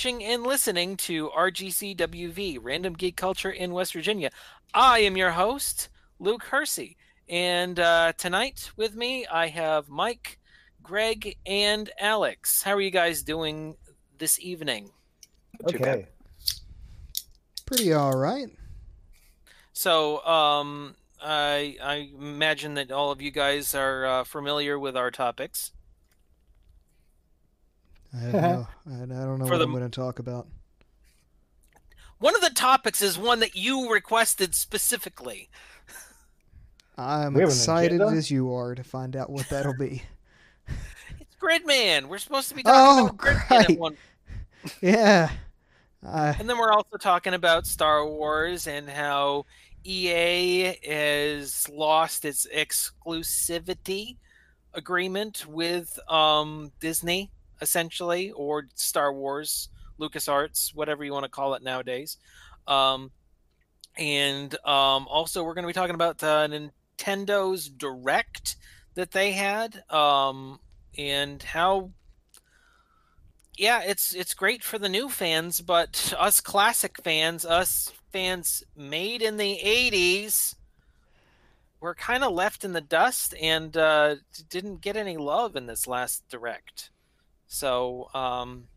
for watching and listening to RGCWV, Random Geek Culture in West Virginia. I am your host, Luke Hersey. And uh, tonight with me, I have Mike, Greg, and Alex. How are you guys doing this evening? Okay. Pretty all right. So, um, I, I imagine that all of you guys are uh, familiar with our topics. I, have no, I, I don't know For what the- I'm going to talk about. One of the topics is one that you requested specifically. I'm We excited as you are to find out what that'll be. It's Gridman. We're supposed to be talking Oh, about Gridman at one yeah. I, And then we're also talking about Star Wars and how EA has lost its exclusivity agreement with um, Disney, essentially, or Star Wars, LucasArts, whatever you want to call it nowadays. Um, and um, also, we're going to be talking about uh, Nintendo's Direct that they had um, and how yeah, it's it's great for the new fans, but us classic fans, us fans made in the '80s, were kind of left in the dust and uh, didn't get any love in this last direct. So, um,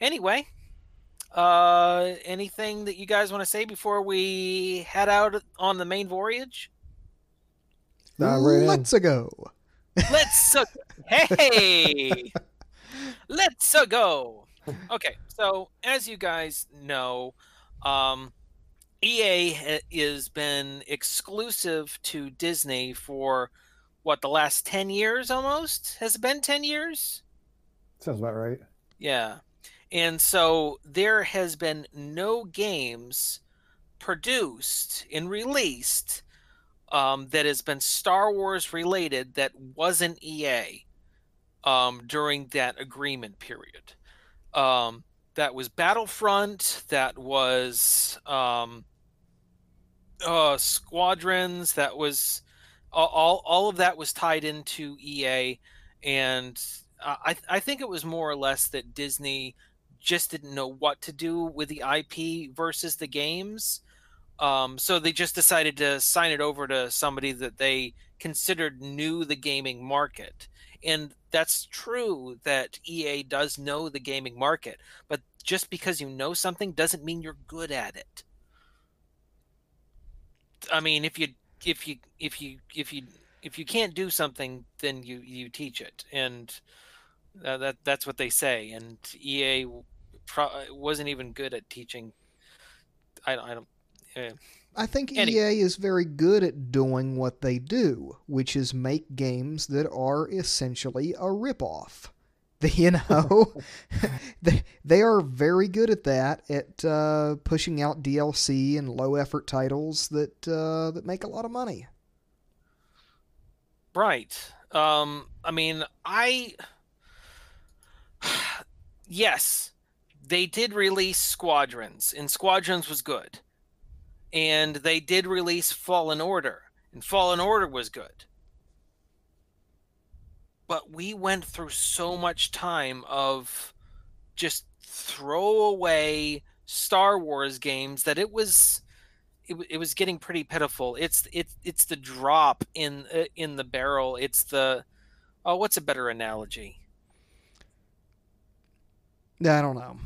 anyway, uh, anything that you guys want to say before we head out on the main voyage? Right let's go. Let's uh, hey, let's uh, go. Okay, so as you guys know, um, EA has been exclusive to Disney for what the last ten years almost. Has it been ten years? Sounds about right. Yeah. And so there has been no games produced and released um, that has been Star Wars related that wasn't EA um, during that agreement period. Um, that was Battlefront, that was um, uh, Squadrons, that was all, all, all of that was tied into EA. And uh, I, I think it was more or less that Disney just didn't know what to do with the IP versus the games. Um, so they just decided to sign it over to somebody that they considered knew the gaming market. And that's true that EA does know the gaming market, but just because you know something doesn't mean you're good at it. I mean, if you if you if you if you if you can't do something, then you you teach it, and uh, that that's what they say. And EA pro- wasn't even good at teaching. I, don't- I don't. Uh, I think EA is very good at doing what they do, which is make games that are essentially a ripoff. You know, they they are very good at that, at uh, pushing out DLC and low effort titles that uh, that make a lot of money. Right. Um, I mean, I. yes, they did release Squadrons, and Squadrons was good. And they did release Fallen Order, and Fallen Order was good. But we went through so much time of just throwaway Star Wars games that it was it, it was getting pretty pitiful. It's it's it's the drop in uh, in the barrel. It's the oh, what's a better analogy? I don't know.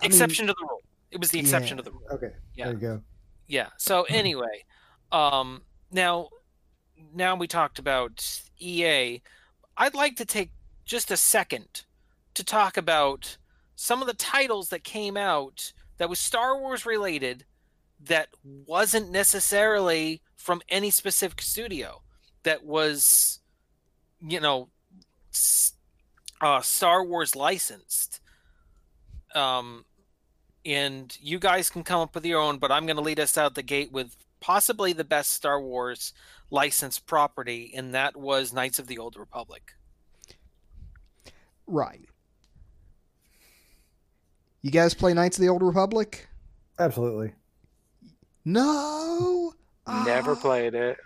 I mean, exception to the rule. It was the exception yeah. to the rule. Okay. Yeah. There you go. Yeah. So anyway, um, now now we talked about EA. I'd like to take just a second to talk about some of the titles that came out that was Star Wars related that wasn't necessarily from any specific studio that was you know uh, Star Wars licensed um and you guys can come up with your own but I'm going to lead us out the gate with possibly the best Star Wars licensed property and that was Knights of the Old Republic right. You guys play Knights of the Old Republic? Absolutely. No. Never Ah. played it.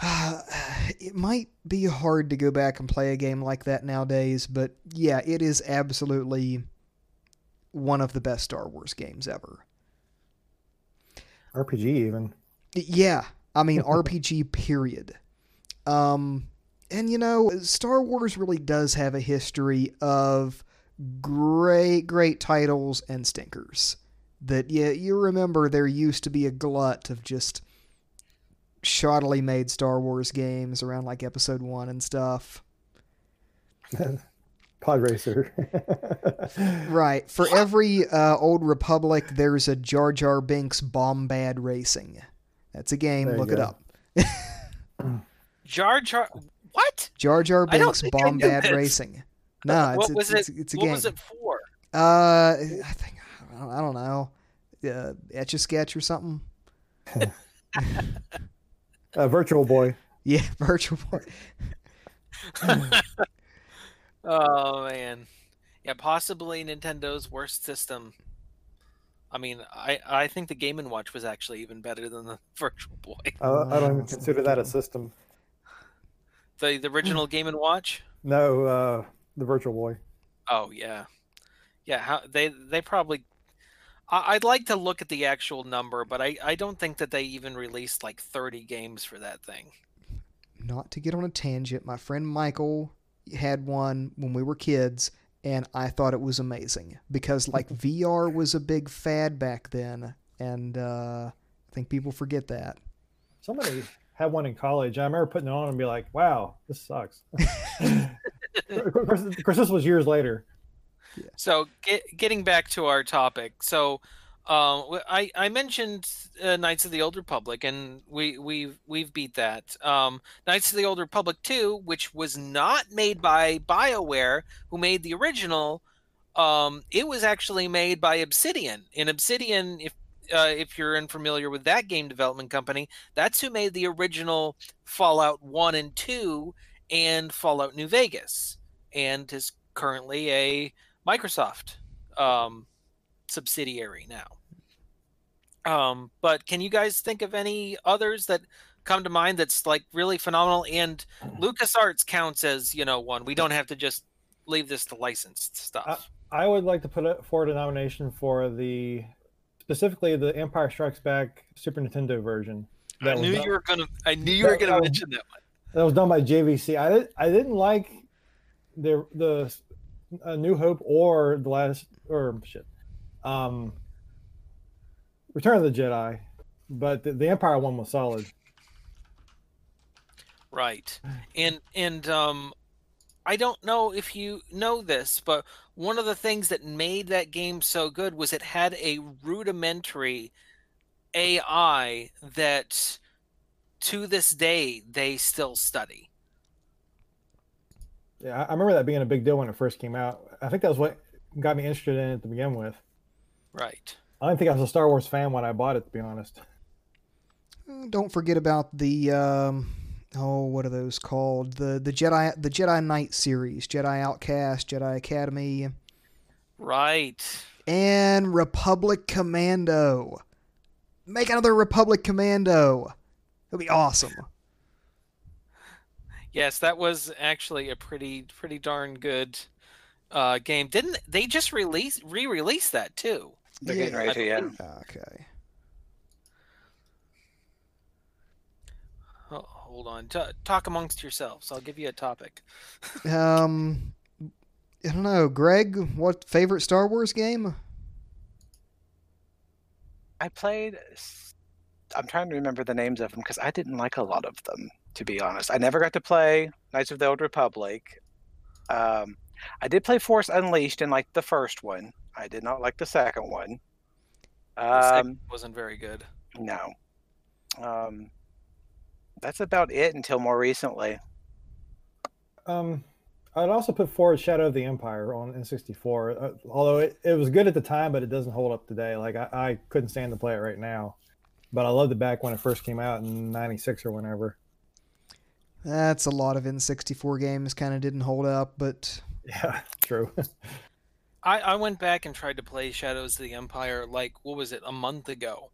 it might be hard to go back and play a game like that nowadays, but yeah, it is absolutely one of the best Star Wars games ever. RPG even. Yeah, I mean RPG period. Um and you know, Star Wars really does have a history of great great titles and stinkers. That yeah, you remember there used to be a glut of just shoddily made Star Wars games around like episode 1 and stuff. Pod Racer. Right. For every uh, old Republic, there's a Jar Jar Binks Bombad Racing. That's a game. There you Look it up. Jar Jar. What? Jar Jar Binks think I knew Bombad. Racing. No, it's, what it's, was it's, it? it's a what game. What was it for? Uh, I think I don't, I don't know. Uh, Etch a Sketch or something. uh, Virtual Boy. Yeah, Virtual Boy. Oh man, yeah, possibly Nintendo's worst system. I mean, I I think the Game and Watch was actually even better than the Virtual Boy. Uh, I don't even consider that a system. The the original Game and Watch. No, uh, the Virtual Boy. Oh yeah, yeah. How they they probably. I, I'd like to look at the actual number, but I I don't think that they even released like thirty games for that thing. Not to get on a tangent, my friend Michael had one when we were kids, and I thought it was amazing because like VR was a big fad back then, and uh, I think people forget that. Somebody had one in college. I remember putting it on and be like, "Wow, this sucks." of, course, of course, this was years later. So get, getting back to our topic, so w- I I mentioned uh, Knights of the Old Republic, and we we've we've beat that. Um, Knights of the Old Republic two, which was not made by Bioware, who made the original. Um, it was actually made by Obsidian. And Obsidian, if uh, if you're unfamiliar with that game development company, that's who made the original Fallout one and two and Fallout New Vegas, and is currently a Microsoft um, subsidiary now. Um, but can you guys think of any others that come to mind that's like really phenomenal? And LucasArts counts as you know one. We don't have to just leave this to licensed stuff. I would like to put it forward a nomination for the specifically the Empire Strikes Back Super Nintendo version. I knew done, you were gonna. I knew you were gonna was- mention that one. that was done by JVC. I did, I didn't like the the uh, New Hope or the last or shit, um, Return of the Jedi, but the, the Empire one was solid. Right. And and um I don't know if you know this, but one of the things that made that game so good was it had a rudimentary AI that to this day they still study. Yeah, I, I remember that being a big deal when it first came out. I think that was what got me interested in it to begin with. Right. I didn't think I was a Star Wars fan when I bought it, to be honest. Uh, Don't forget about the um, oh, what are those called? The the Jedi the Jedi Knight series, Jedi Outcast, Jedi Academy, Right. and Republic Commando. Make another Republic Commando. It'll be awesome. Yes, that was actually a pretty pretty darn good uh game. Didn't they just release re-release that too? They're Yeah. getting ready to, yeah. Okay. Oh, hold on. T- talk amongst yourselves. I'll give you a topic. Um, I don't know, Greg. What favorite Star Wars game? I played. I'm trying to remember the names of them because I didn't like a lot of them, to be honest. I never got to play Knights of the Old Republic. Um, I did play Force Unleashed and like the first one. I did not like the second one. The second Um, wasn't very good. no. Um, that's about it until more recently. Um, I'd also put forward Shadow of the Empire on N64. Uh, although it, it was good at the time, but it doesn't hold up today. Like I, I couldn't stand to play it right now, but I loved it back when it first came out in '96 or whenever. That's a lot of N64 games kind of didn't hold up, but Yeah, true. I, I went back and tried to play Shadows of the Empire like what was it a month ago,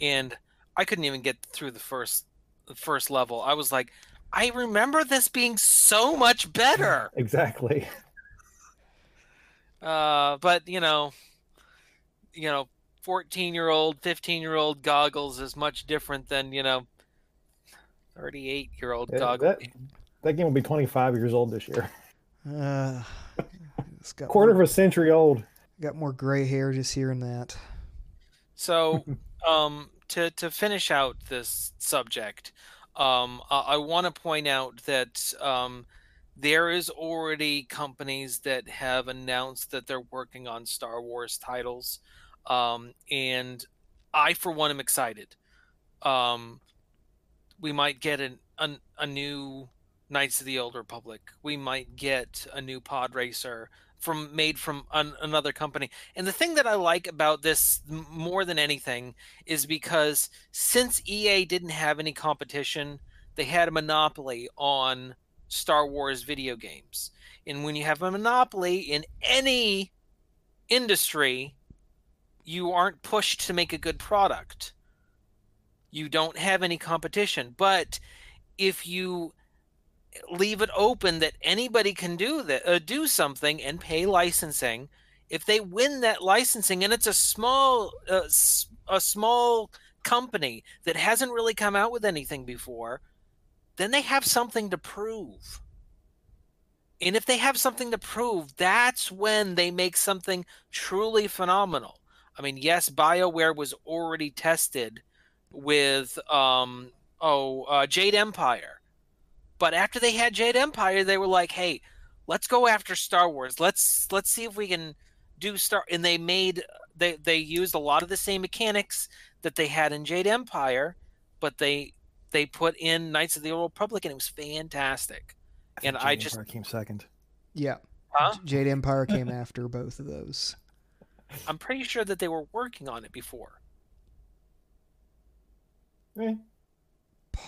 and I couldn't even get through the first the first level. I was like, I remember this being so much better. exactly. Uh, but you know, you know, 14 year old, 15 year old goggles is much different than, you know, 38 year old goggles. that, that game will be 25 years old this year. Uh, it's got Quarter of a century old. got more gray hair just hearing that. So, um, to to finish out this subject, um, I, I want to point out that um, there is already companies that have announced that they're working on Star Wars titles, um, and I, for one, am excited. Um, we might get an, an, a new Knights of the Old Republic. We might get a new Pod Racer from made from an, another company. And the thing that I like about this more than anything is because since EA didn't have any competition, they had a monopoly on Star Wars video games. And when you have a monopoly in any industry, you aren't pushed to make a good product. You don't have any competition. But if you leave it open that anybody can do that uh, do something and pay licensing. If they win that licensing and it's a small uh, a small company that hasn't really come out with anything before then they have something to prove. And if they have something to prove that's when they make something truly phenomenal. I mean yes bioware was already tested with um oh uh, jade empire but after they had Jade Empire, they were like, "Hey, let's go after Star Wars. Let's let's see if we can do Star." And they made they they used a lot of the same mechanics that they had in Jade Empire, but they they put in Knights of the Old Republic, and it was fantastic. And think I Jade just- Empire came second. Yeah. Huh? Jade Empire came after both of those. I'm pretty sure that they were working on it before. Eh, Po-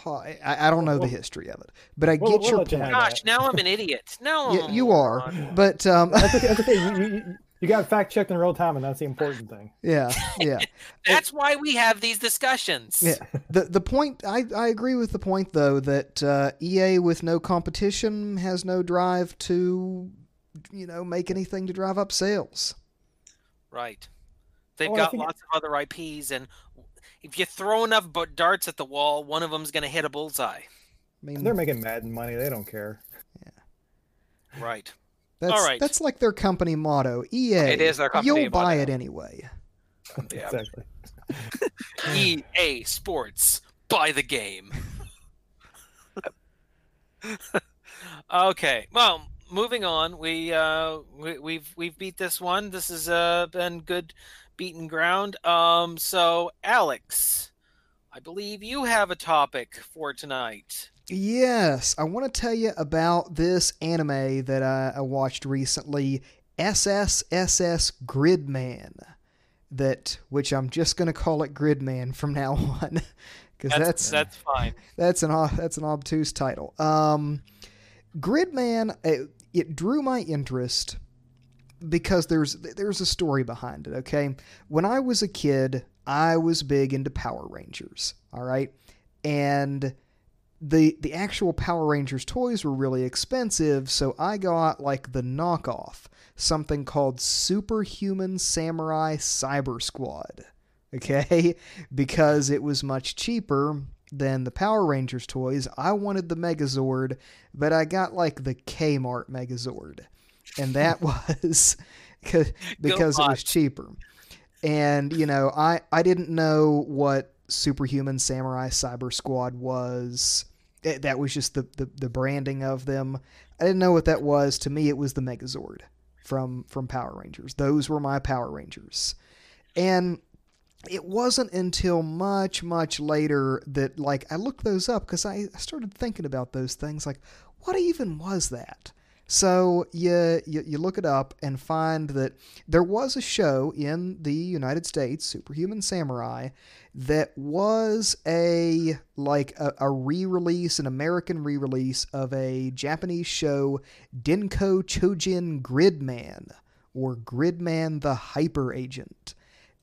I, I don't know the history of it, but I We'll- get we'll your let you point. Gosh, now I'm an idiot. No, Yeah, you are, but um, that's okay. That's okay. You, you, you- you got fact checked in real time, and that's the important thing. yeah, yeah. That's why we have these discussions. Yeah. The the point I, I agree with the point though that uh, EA with no competition has no drive to you know make anything to drive up sales. Right. They've Oh, got think- lots of other IPs, and if you throw enough bu- darts at the wall, one of them's going to hit a bullseye. I mean, They're making Madden money. They don't care. Yeah. Right. that's all right. that's like their company motto. EA, It is their company You'll buy it anyway. Yeah. Exactly. EA Sports. Buy the game. okay. Well, moving on. We uh we, we've we've beat this one. This has uh been good beaten ground. Um so Alex, I believe you have a topic for tonight. Yes, I want to tell you about this anime that I, I watched recently, SSSS Gridman. That which I'm just going to call it Gridman from now on, because That's that's that's fine. that's an that's an obtuse title. Um, Gridman, it, it drew my interest because there's there's a story behind it. Okay, when I was a kid, I was big into Power Rangers. All right, and the the actual Power Rangers toys were really expensive, so I got like the knockoff, something called Superhuman Samurai Cyber Squad. Okay, because it was much cheaper than the Power Rangers toys. I wanted the Megazord, but I got like the Kmart Megazord, and that was because it was cheaper. And you know, I I didn't know what Superhuman Samurai Cyber Squad was. That that was just the, the the branding of them. I didn't know what that was. To me, it was the Megazord from from Power Rangers. Those were my Power Rangers, and it wasn't until much much later that like I looked those up because I started thinking about those things. Like, what even was that? So you, you you look it up and find that there was a show in the United States, Superhuman Samurai, that was a like a, a re-release, an American re-release of a Japanese show, Denko Chojin Gridman, or Gridman the Hyper Agent,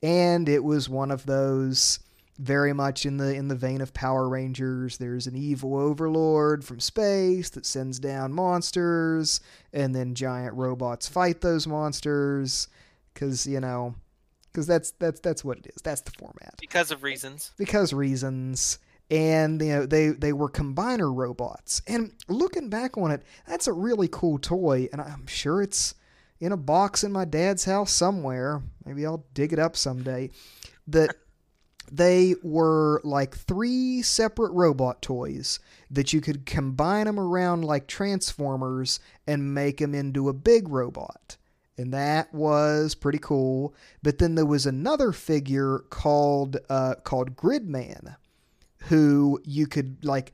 and it was one of those very much in the in the vein of Power Rangers. There's an evil overlord from space that sends down monsters, and then giant robots fight those monsters. Because you know, because that's that's that's what it is. That's the format. Because of reasons. Because reasons. And you know they they were combiner robots. And looking back on it, that's a really cool toy, and I'm sure it's in a box in my dad's house somewhere. Maybe I'll dig it up someday. That they were like three separate robot toys that you could combine them around like transformers and make them into a big robot. And that was pretty cool. But then there was another figure called uh, called gridman who you could like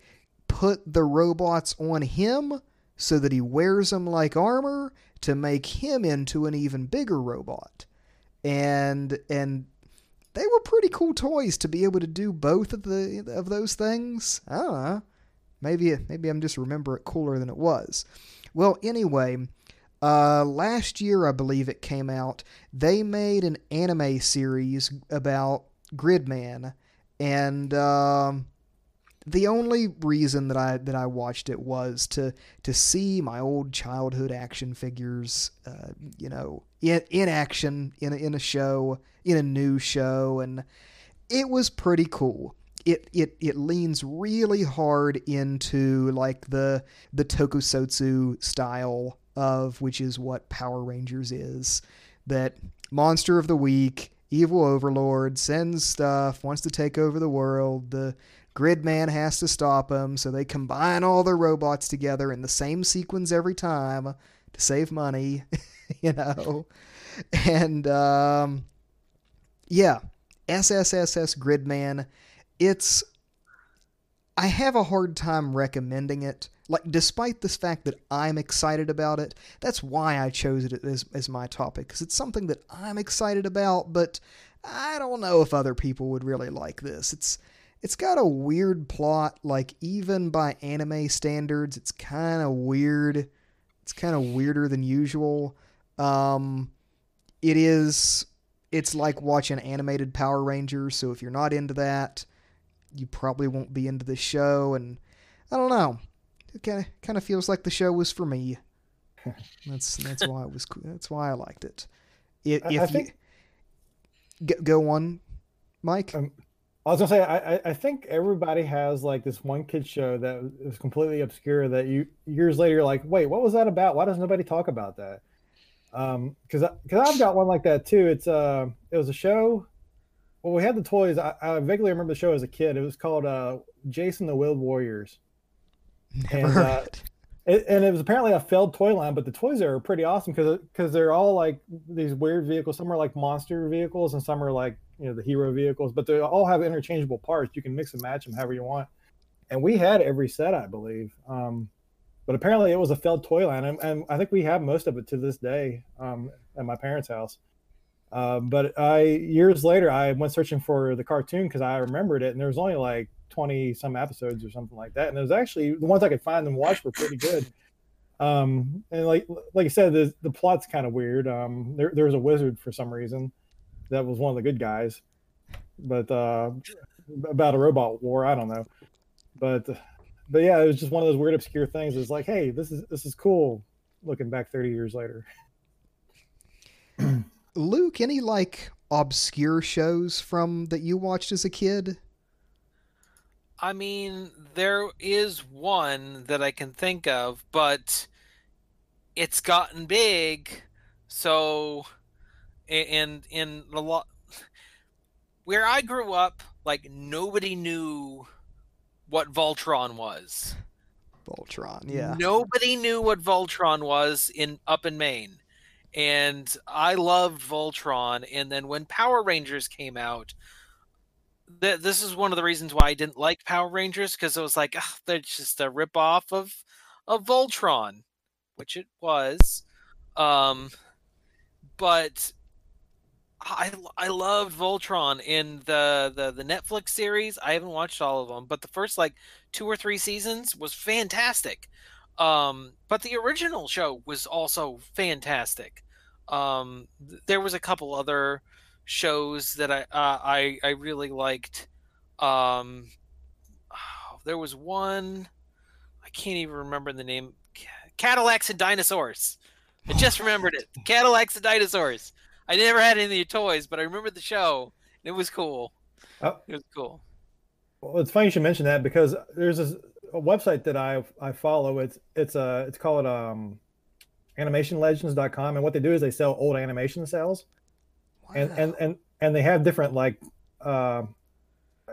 put the robots on him so that he wears them like armor to make him into an even bigger robot. And and they were pretty cool toys to be able to do both of the of those things. I don't know. Maybe maybe I'm just remember it cooler than it was. Well, anyway, uh, last year I believe it came out. They made an anime series about Gridman, and um, the only reason that I that I watched it was to to see my old childhood action figures, uh, you know, in in action in a, in a show in a new show, and it was pretty cool. It it it leans really hard into like the the tokusatsu style of which is what Power Rangers is. That monster of the week, evil overlord sends stuff, wants to take over the world. The Gridman has to stop him, so they combine all their robots together in the same sequence every time to save money, you know. And um, yeah, SSSS Gridman. It's I have a hard time recommending it. Like, despite the fact that I'm excited about it, that's why I chose it as, as my topic, because it's something that I'm excited about, but I don't know if other people would really like this. It's it's got a weird plot like even by anime standards it's kind of weird. It's kind of weirder than usual. Um it is it's like watching animated power rangers so if you're not into that you probably won't be into the show and i don't know. It kind of kind of feels like the show was for me. That's that's why it was that's why i liked it, it if I think... you go on mike. Um, I was gonna say I, I think everybody has like this one kid show that is completely obscure that you years later you're like wait what was that about? Why does nobody talk about that? Um because because I've got one like that too. It's uh it was a show well we had the toys. I, I vaguely remember the show as a kid. It was called uh Jayce the Wheeled Warriors. Never and, uh, it, and it was apparently a failed toy line, but the toys are pretty awesome because because they're all like these weird vehicles. Some are like monster vehicles, and some are like you know the hero vehicles. But they all have interchangeable parts. You can mix and match them however you want. And we had every set, I believe. Um, but apparently, it was a failed toy line, and, and, I think we have most of it to this day um, at my parents' house. Uh, but I years later, I went searching for the cartoon because I remembered it, and there was only like 20 some episodes or something like that. And it was actually the ones I could find and watch were pretty good. Um, and like like I said, the the plot's kind of weird. Um, there there was a wizard for some reason that was one of the good guys, but uh, about a robot war, I don't know. But but yeah, it was just one of those weird obscure things. It's like, hey, this is this is cool. Looking back 30 years later. Luke, any like obscure shows from that you watched as a kid? I mean, there is one that I can think of, but it's gotten big, so and in a lot where I grew up, like nobody knew what Voltron was. Voltron, yeah. Nobody knew what Voltron was in up in Maine. And I loved Voltron and then when Power Rangers came out, th- this is one of the reasons why I didn't like Power Rangers because it was like ugh, they're just a rip off of of Voltron, which it was. Um, but I I loved Voltron in the, the the Netflix series. I haven't watched all of them, but the first like two or three seasons was fantastic. Um, but the original show was also fantastic. Um, there was a couple other shows that I uh, I I really liked. Um, oh, there was one I can't even remember the name. Cadillacs and dinosaurs. I just remembered it. Cadillacs and dinosaurs. I never had any of the toys, but I remember the show. It was cool. Oh. It was cool. Well, it's funny you should mention that because there's this, a website that I I follow. It's it's a it's called um, animationlegends.com, and what they do is they sell old animation cells, and and and and they have different like uh,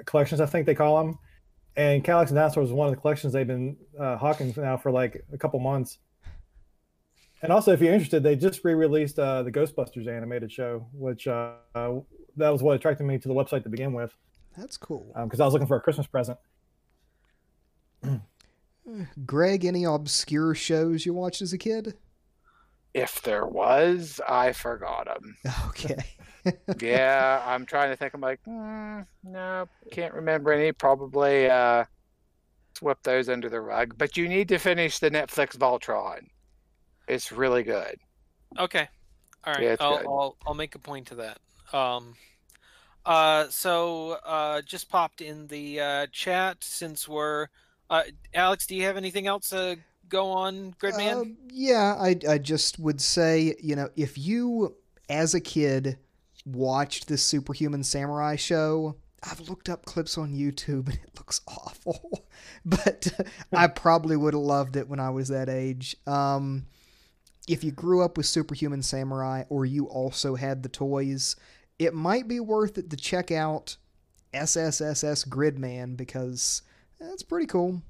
collections. I think they call them. And Cadillacs and Dinosaurs is one of the collections they've been uh, hawking now for like a couple months. And also, if you're interested, they just re-released uh, the Ghostbusters animated show, which uh, uh, that was what attracted me to the website to begin with, That's cool. because I was looking for a Christmas present. Greg, any obscure shows you watched as a kid? If there was, I forgot them. Okay. yeah, I'm trying to think. I'm like, mm, no, can't remember any. Probably uh, swept those under the rug. But you need to finish the Netflix Voltron. It's really good. Okay. All right. Yeah, I'll. I'll I'll make a point to that. Um uh so uh just popped in the uh chat since we're uh Alex, do you have anything else to go on, Gridman? Uh, yeah, I, I just would say, you know, if you, as a kid, watched this Superhuman Samurai show, I've looked up clips on YouTube and it looks awful, but I probably would have loved it when I was that age. Um, if you grew up with Superhuman Samurai or you also had the toys, it might be worth it to check out SSSS Gridman because that's pretty cool.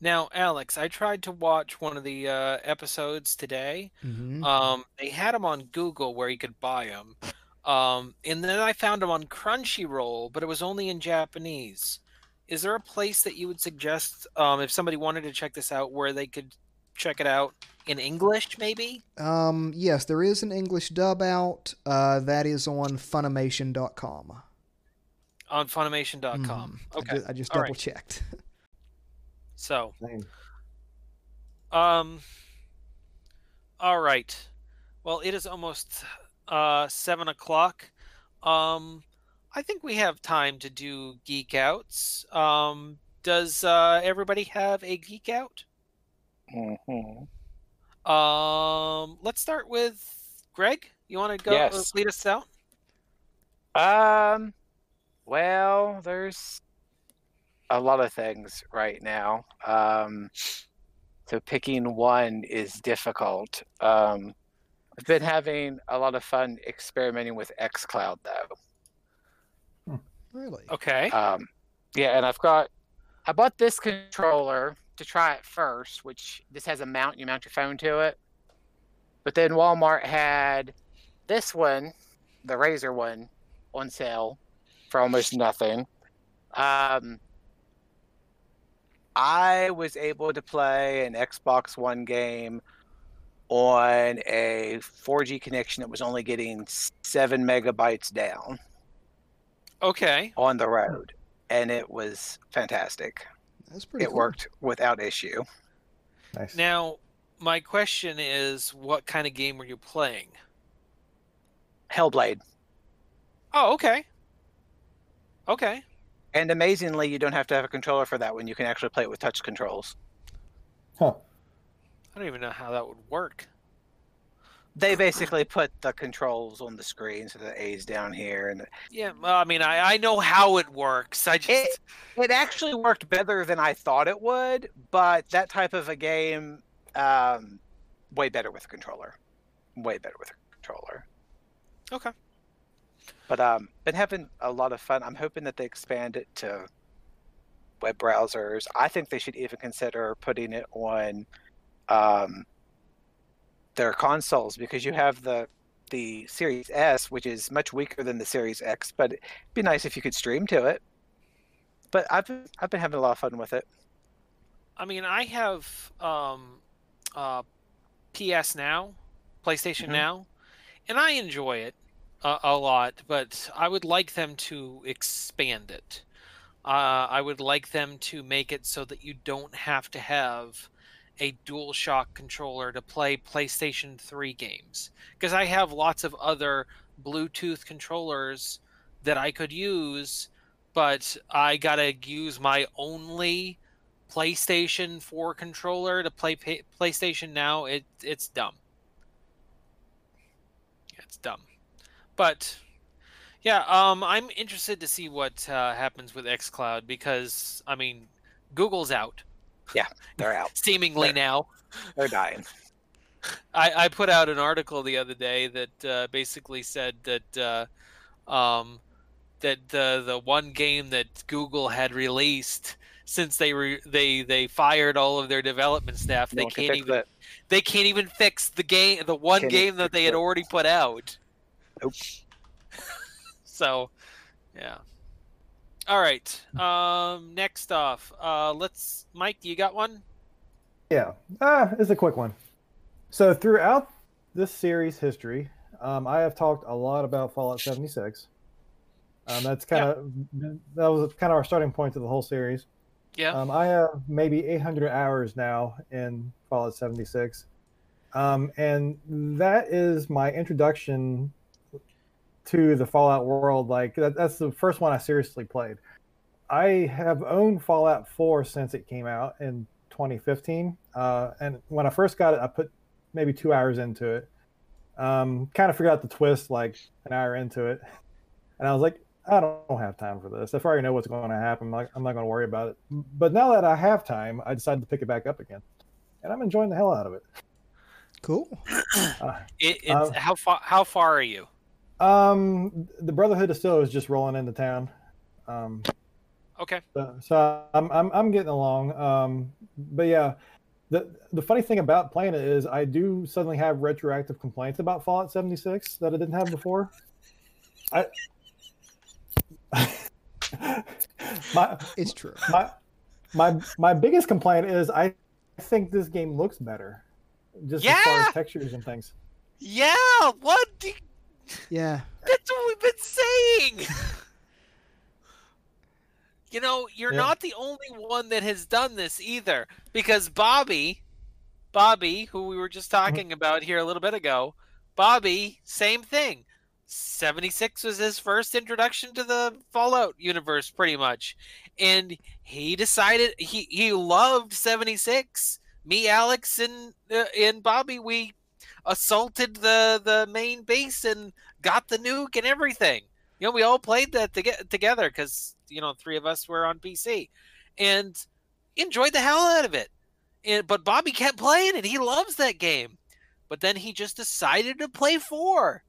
Now, Alex, I tried to watch one of the uh episodes today. Mm-hmm. Um they had them on Google where you could buy them. Um and then I found them on Crunchyroll, but it was only in Japanese. Is there a place that you would suggest um if somebody wanted to check this out where they could check it out in English maybe? Um, yes, there is an English dub out. Uh, that is on Funimation.com. on funimation.com. Mhm. I Okay. ju- I, just all right. double checked. So, Same. um all right. Well, it is almost uh 7 o'clock. Um I think we have time to do geek outs. Um does uh everybody have a geek out? Mhm. Um let's start with Greg. You want to go Yes. lead us out? Um, well, there's a lot of things right now. Um, so picking one is difficult. Um, I've been having a lot of fun experimenting with xCloud though. Really? Okay. Um, yeah, and I've got, I bought this controller to try it first, which this has a mount. You mount your phone to it. But then Walmart had this one, the Razer one, on sale for almost nothing. Um, I was able to play an Xbox One game on a 4G connection that was only getting seven megabytes down Okay. on the road, and it was fantastic. That's pretty It cool. worked without issue. Nice. Now, my question is what kind of game were you playing? Hellblade, Oh, okay. Okay. and amazingly, you don't have to have a controller for that one. You can actually play it with touch controls. Huh. I don't even know how that would work. They basically put the controls on the screen, so the A's down here, and Yeah, well, I mean, I, I know how it works. I just It- it actually worked better than I thought it would. But that type of a game, um, way better with a controller. Way better with a controller. okay. But um, been having a lot of fun. I'm hoping that they expand it to web browsers. I think they should even consider putting it on um, their consoles because you have the the Series S, which is much weaker than the Series X. But it'd be nice if you could stream to it. But I've been, I've been having a lot of fun with it. I mean, I have um, uh, PS Now, PlayStation Mhm. Now, and I enjoy it a, a lot. But I would like them to expand it. Uh, I would like them to make it so that you don't have to have a DualShock controller to play PlayStation 3 games. Because I have lots of other Bluetooth controllers that I could use, but I gotta use my only PlayStation 4 controller to play PlayStation Now. It it's dumb. It's dumb. but yeah, um, I'm interested to see what uh, happens with XCloud because I mean, Google's out Yeah, they're out. seemingly They're- now. They're dying. I, I put out an article the other day that uh, basically said that uh, um, that the the one game that Google had released since they re- they they fired all of their development staff, they can can't fix even they can't even fix the game the one Can't game that they had it. already put out. Nope. so, yeah. All right. Um, next off, uh, let's Mike. You got one? Yeah, ah, it's a quick one. So throughout this series history, um, I have talked a lot about Fallout 76. Um, that's kind of that was kind of our starting point to the whole series. Yeah. Um, I have maybe 800 hours now in Fallout 76, um, and that is my introduction to the Fallout world. Like that, that's the first one I seriously played. I have owned Fallout 4 since it came out in 2015, uh, and when I first got it, I put maybe two hours into it. Um, kind of figured out the twist like an hour into it, and I was like, I don't have time for this. If I already know what's going to happen, I'm, like, I'm not going to worry about it. But now that I have time, I decided to pick it back up again, and I'm enjoying the hell out of it. Cool. Uh, It, it's Uh, how far how far are you? Um, the Brotherhood of Steel is just rolling into town. Um, Okay. So, so I'm, I'm I'm getting along. Um, but yeah, the the funny thing about playing it is I do suddenly have retroactive complaints about Fallout 76 that I didn't have before. I my It's true. my my my biggest complaint is I think this game looks better, just as far as textures and things. Yeah. What? Do- Yeah. That's what we've been saying. you know, you're Yeah. not the only one that has done this either, because Bobby, Bobby, who we were just Mm-hmm. talking about here a little bit ago, Bobby, same thing. 76 was his first introduction to the Fallout universe, pretty much. And he decided he, he loved 76. Me, Alex, and uh, and Bobby, we assaulted the, the main base and got the nuke and everything. You know, we all played that to get together because, you know, three of us were on PC and enjoyed the hell out of it. And, but Bobby kept playing it. He loves that game. But then he just decided to play four.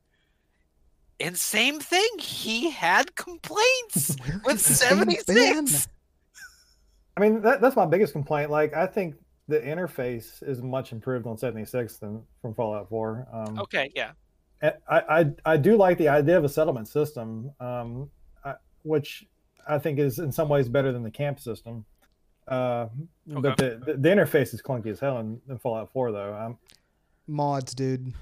And same thing, he had complaints with has this game been? 76. I mean, that, that's my biggest complaint. Like, I think the interface is much improved on 76 than from Fallout 4. Um, Okay, yeah. I, I I do like the idea of a settlement system, um, I, which I think is in some ways better than the camp system. Uh, But the, the the interface is clunky as hell in, in Fallout 4, though. Um, Mods, dude.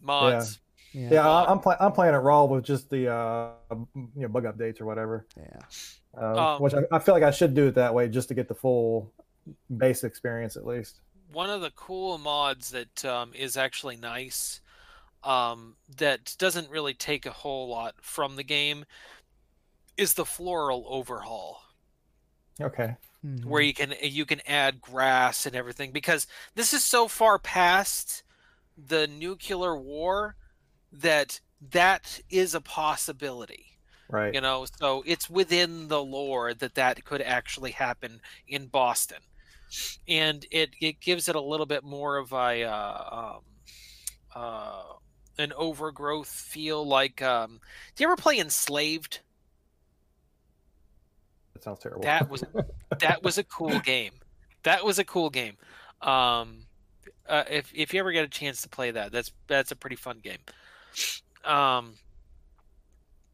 Mods. Yeah. yeah, I, I'm play, I'm playing it raw with just the uh, you know bug updates or whatever, Yeah. uh, Um, which I, I feel like I should do it that way just to get the full base experience at least. one of the cool mods that um, is actually nice um, that doesn't really take a whole lot from the game is the floral overhaul Okay. Mhm. where you can you can add grass and everything because this is so far past the nuclear war that that is a possibility Right. you know so it's within the lore that that could actually happen in boston and it it gives it a little bit more of a uh, um, uh, an overgrowth feel like um do you ever play enslaved? That sounds terrible. that was that was a cool game. That was a cool game. Um uh, if if you ever get a chance to play that that's that's a pretty fun game. Um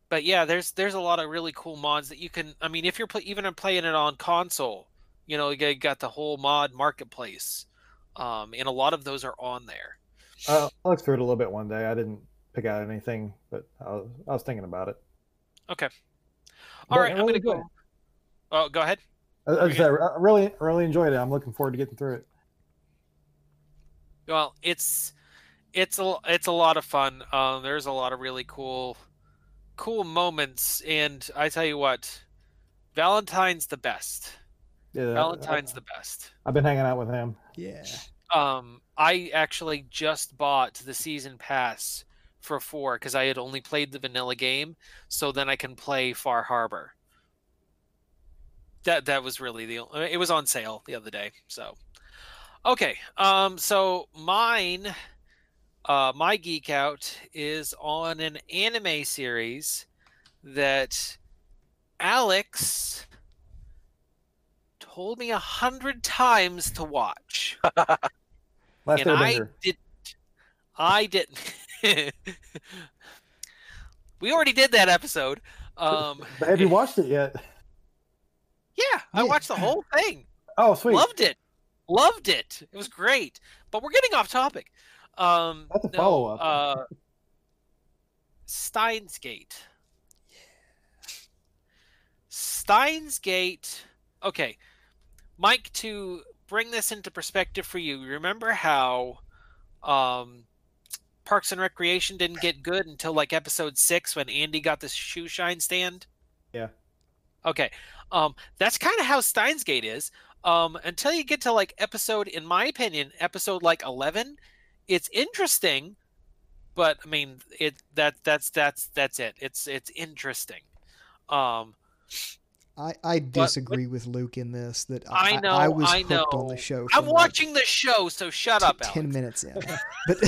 but yeah there's there's a lot of really cool mods that you can i mean if you're play, even playing it on console you know you got the whole mod marketplace um and a lot of those are on there Uh, I'll look through it a little bit one day. I didn't pick out anything, but I was, I was thinking about it. okay But all right I i'm really gonna go oh go ahead. I, I, said, I really, really enjoyed it. I'm looking forward to getting through it. Well, it's it's a it's a lot of fun. Um, there's a lot of really cool cool moments, and I tell you what, Valentine's the best. Yeah, Valentine's the best. I, have been hanging out with him. Yeah. Um, I actually just bought the season pass for four because I had only played the vanilla game, so then I can play Far Harbor. That that was really the only, it was on sale the other day. So okay, um, so mine, uh, my geek out is on an anime series that Alex told me a hundred times to watch. Last and I didn't. I didn't. we already did that episode. Um, But have you watched it yet? yeah, I Yeah. watched the whole thing. Oh, sweet. Loved it. Loved it. It was great. But we're getting off topic. Um, That's a no, follow-up. Uh, Steins Gate. Steins Gate. Okay, Mike. To bring this into perspective for you, remember how um, Parks and Recreation didn't get good until like episode six when Andy got the shoe shine stand. Yeah. Okay. Um, that's kind of how Steins Gate is. Um, until you get to like episode, in my opinion, episode like eleven, it's interesting, but I mean, it that that's that's that's it. It's it's interesting. Um, I, I disagree with Luke in this. That I know, I, was I hooked know. on the show. I'm like, watching the show, so shut t- up, ten minutes in, but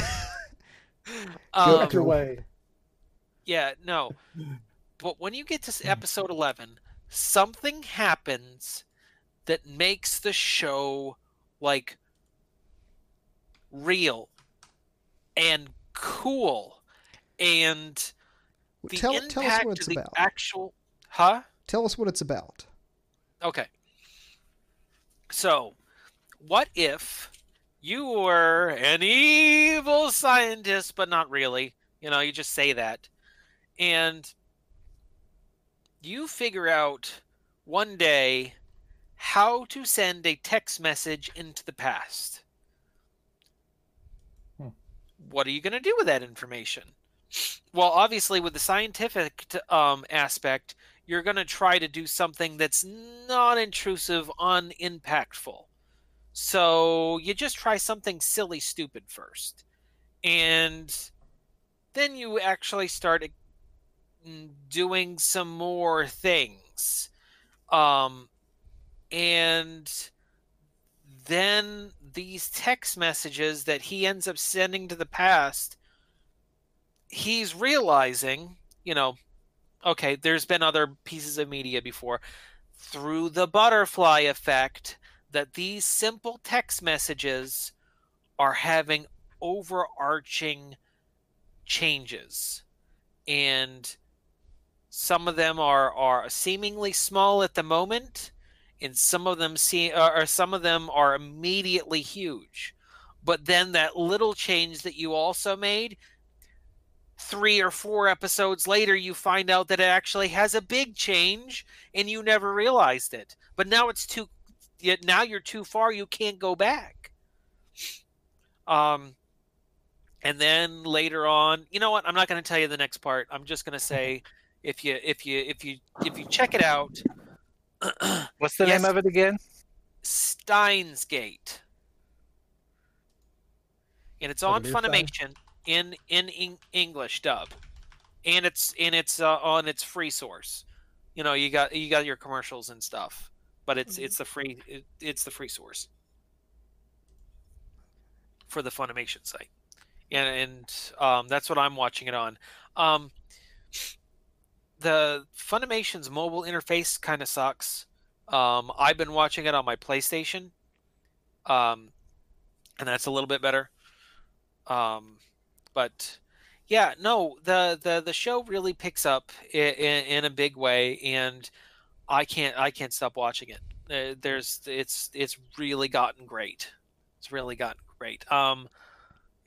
Um, out your way. Yeah, no. But when you get to episode 11, something happens that makes the show like real and cool and the tell impact tell us what of it's the about. actual huh Tell us what it's about. okay so what if you were an evil scientist but not really you know you just say that and you figure out one day how to send a text message into the past. Hmm. What are you going to do with that information? Well, obviously, with the scientific um, aspect, you're going to try to do something that's not intrusive, unimpactful. So you just try something silly, stupid first. And then you actually start mm, doing some more things. Um, and then these text messages that he ends up sending to the past, he's realizing, you know, okay, there's been other pieces of media before. Through the butterfly effect that these simple text messages are having overarching changes. And some of them are are seemingly small at the moment and some of them see uh, or some of them are immediately huge. But then that little change that you also made three or four episodes later you find out that it actually has a big change and you never realized it but now it's too yet now you're too far you can't go back um and then later on you know what i'm not going to tell you the next part i'm just going to say if you if you if you if you check it out What's the Yes. name of it again? Steins Gate. And it's on Funimation. In in English dub. And it's and it's uh, on its free source. You know, you got you got your commercials and stuff, but it's it's the free it, it's the free source for the Funimation site. And and um, that's what I'm watching it on. Um, the Funimation's mobile interface kind of sucks. Um, I've been watching it on my PlayStation, um, and that's a little bit better. Um, but yeah, no, the the the show really picks up in, in, a big way, and I can't I can't stop watching it. Uh, there's it's it's really gotten great. It's really gotten great. Um,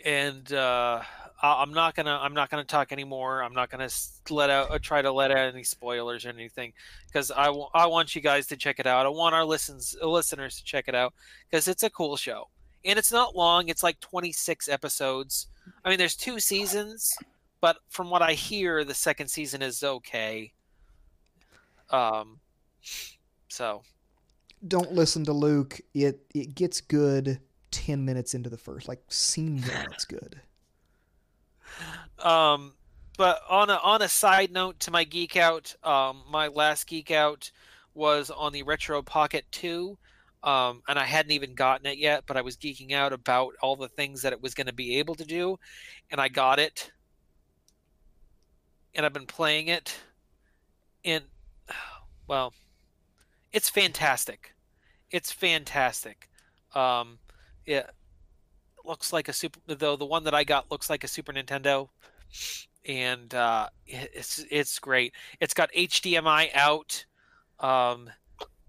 and uh, I'm not gonna I'm not gonna talk anymore. I'm not gonna let out uh, try to let out any spoilers or anything because I I want you guys to check it out. I want our listens listeners to check it out because it's a cool show and it's not long. It's like 26 episodes. I mean, there's two seasons, but from what I hear, the second season is okay. Um, so Don't listen to Luke. It it gets good ten minutes into the first, like scene one. It's good. um, but on a on a side note to my geek out, um, my last geek out was on the Retroid Pocket Two, um, and I hadn't even gotten it yet, but I was geeking out about all the things that it was going to be able to do, and I got it, and I've been playing it, and well, it's fantastic. It's fantastic. Um, it looks like a super. Though the one that I got looks like a Super Nintendo, and uh, it's it's great. It's got HDMI out. Um,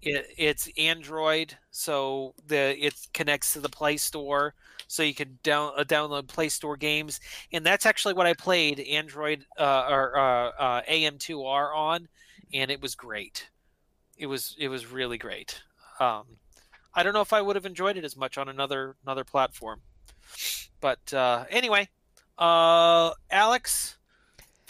it, it's Android, so the it connects to the Play Store, so you can down uh, download Play Store games, and that's actually what I played Android uh, or uh, uh AM2R on, and it was great. It was it was really great. Um, I don't know if I would have enjoyed it as much on another another platform, but uh, anyway, uh, Alex,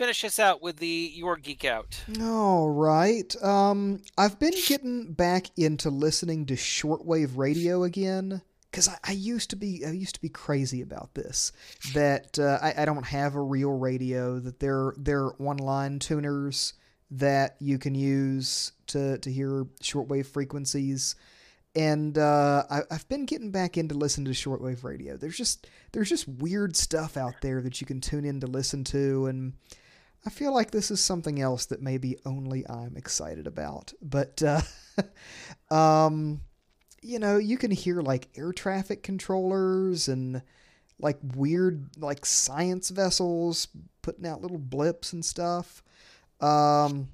finish us out with the your geek out. All right. Um, I've been getting back into listening to shortwave radio again because I, I, used to be I used to be crazy about this. That uh, I, I, don't have a real radio. That they're they're online tuners that you can use to to hear shortwave frequencies. And uh, I, I've been getting back into listening to shortwave radio. There's just there's just weird stuff out there that you can tune in to listen to, and I feel like this is something else that maybe only I'm excited about. But, uh, um, you know, you can hear like air traffic controllers and like weird, like science vessels putting out little blips and stuff. Um,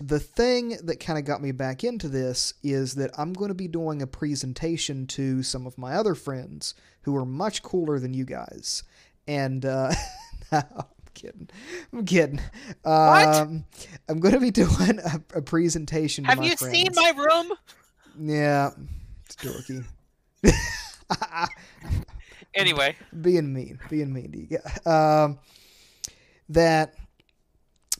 the thing that kind of got me back into this is that I'm going to be doing a presentation to some of my other friends who are much cooler than you guys. And, uh, kidding. I'm kidding. What? Um, I'm going to be doing a, a presentation. Have you friends. seen my room? Yeah, it's dorky. anyway, being mean, being mean to you. Um, that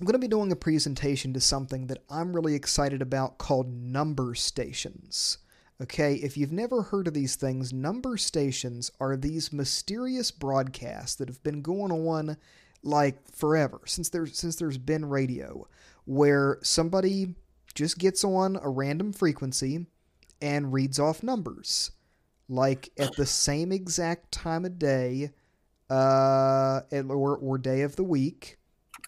I'm going to be doing a presentation to something that I'm really excited about called number stations. Okay, if you've never heard of these things, number stations are these mysterious broadcasts that have been going on like forever since there's since there's been radio where somebody just gets on a random frequency and reads off numbers like at the same exact time of day uh or, or day of the week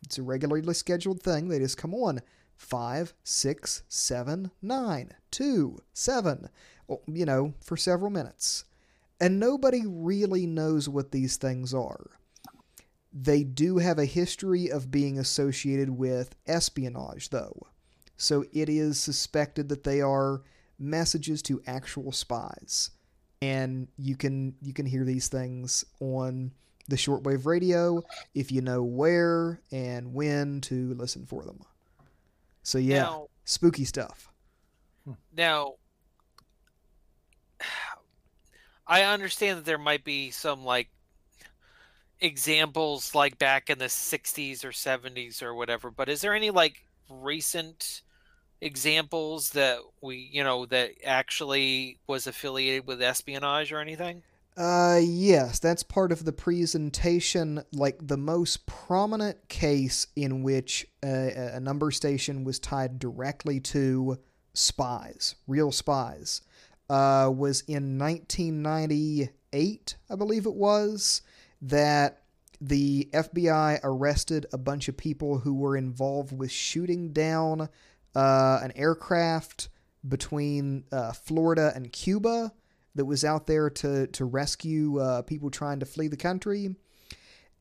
it's a regularly scheduled thing they just come on five six seven nine two seven you know for several minutes. And nobody really knows what these things are they do have a history of being associated with espionage, though. So it is suspected that they are messages to actual spies. And you can you can hear these things on the shortwave radio if you know where and when to listen for them. So yeah, now, spooky stuff. Now, I understand that there might be some like examples like back in the 60s or 70s or whatever but is there any like recent examples that we you know that actually was affiliated with espionage or anything? Uh yes that's part of the presentation like the most prominent case in which a, a number station was tied directly to spies real spies uh was in 1998 i believe it was that the FBI arrested a bunch of people who were involved with shooting down uh, an aircraft between uh, Florida and Cuba that was out there to to rescue uh, people trying to flee the country,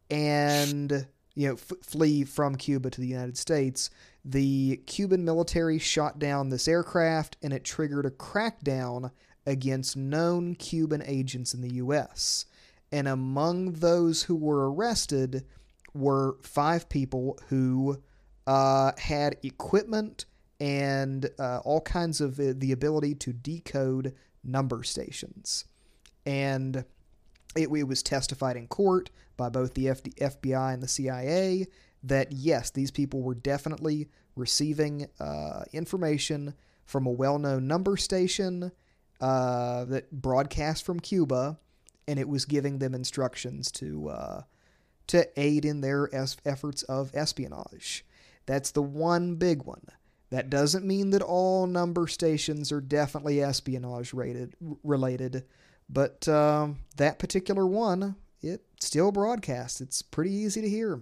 and you know f- flee from Cuba to the United States. The Cuban military shot down this aircraft, and it triggered a crackdown against known Cuban agents in the U.S and among those who were arrested were five people who uh, had equipment and uh, all kinds of the ability to decode number stations. And it, it, was testified in court by both the FD, FBI and the CIA that yes, these people were definitely receiving uh, information from a well known number station uh, that broadcast from Cuba and it was giving them instructions to uh, to aid in their es- efforts of espionage. That's the one big one. That doesn't mean that all number stations are definitely espionage rated related, but um, that particular one, it still broadcasts. It's pretty easy to hear.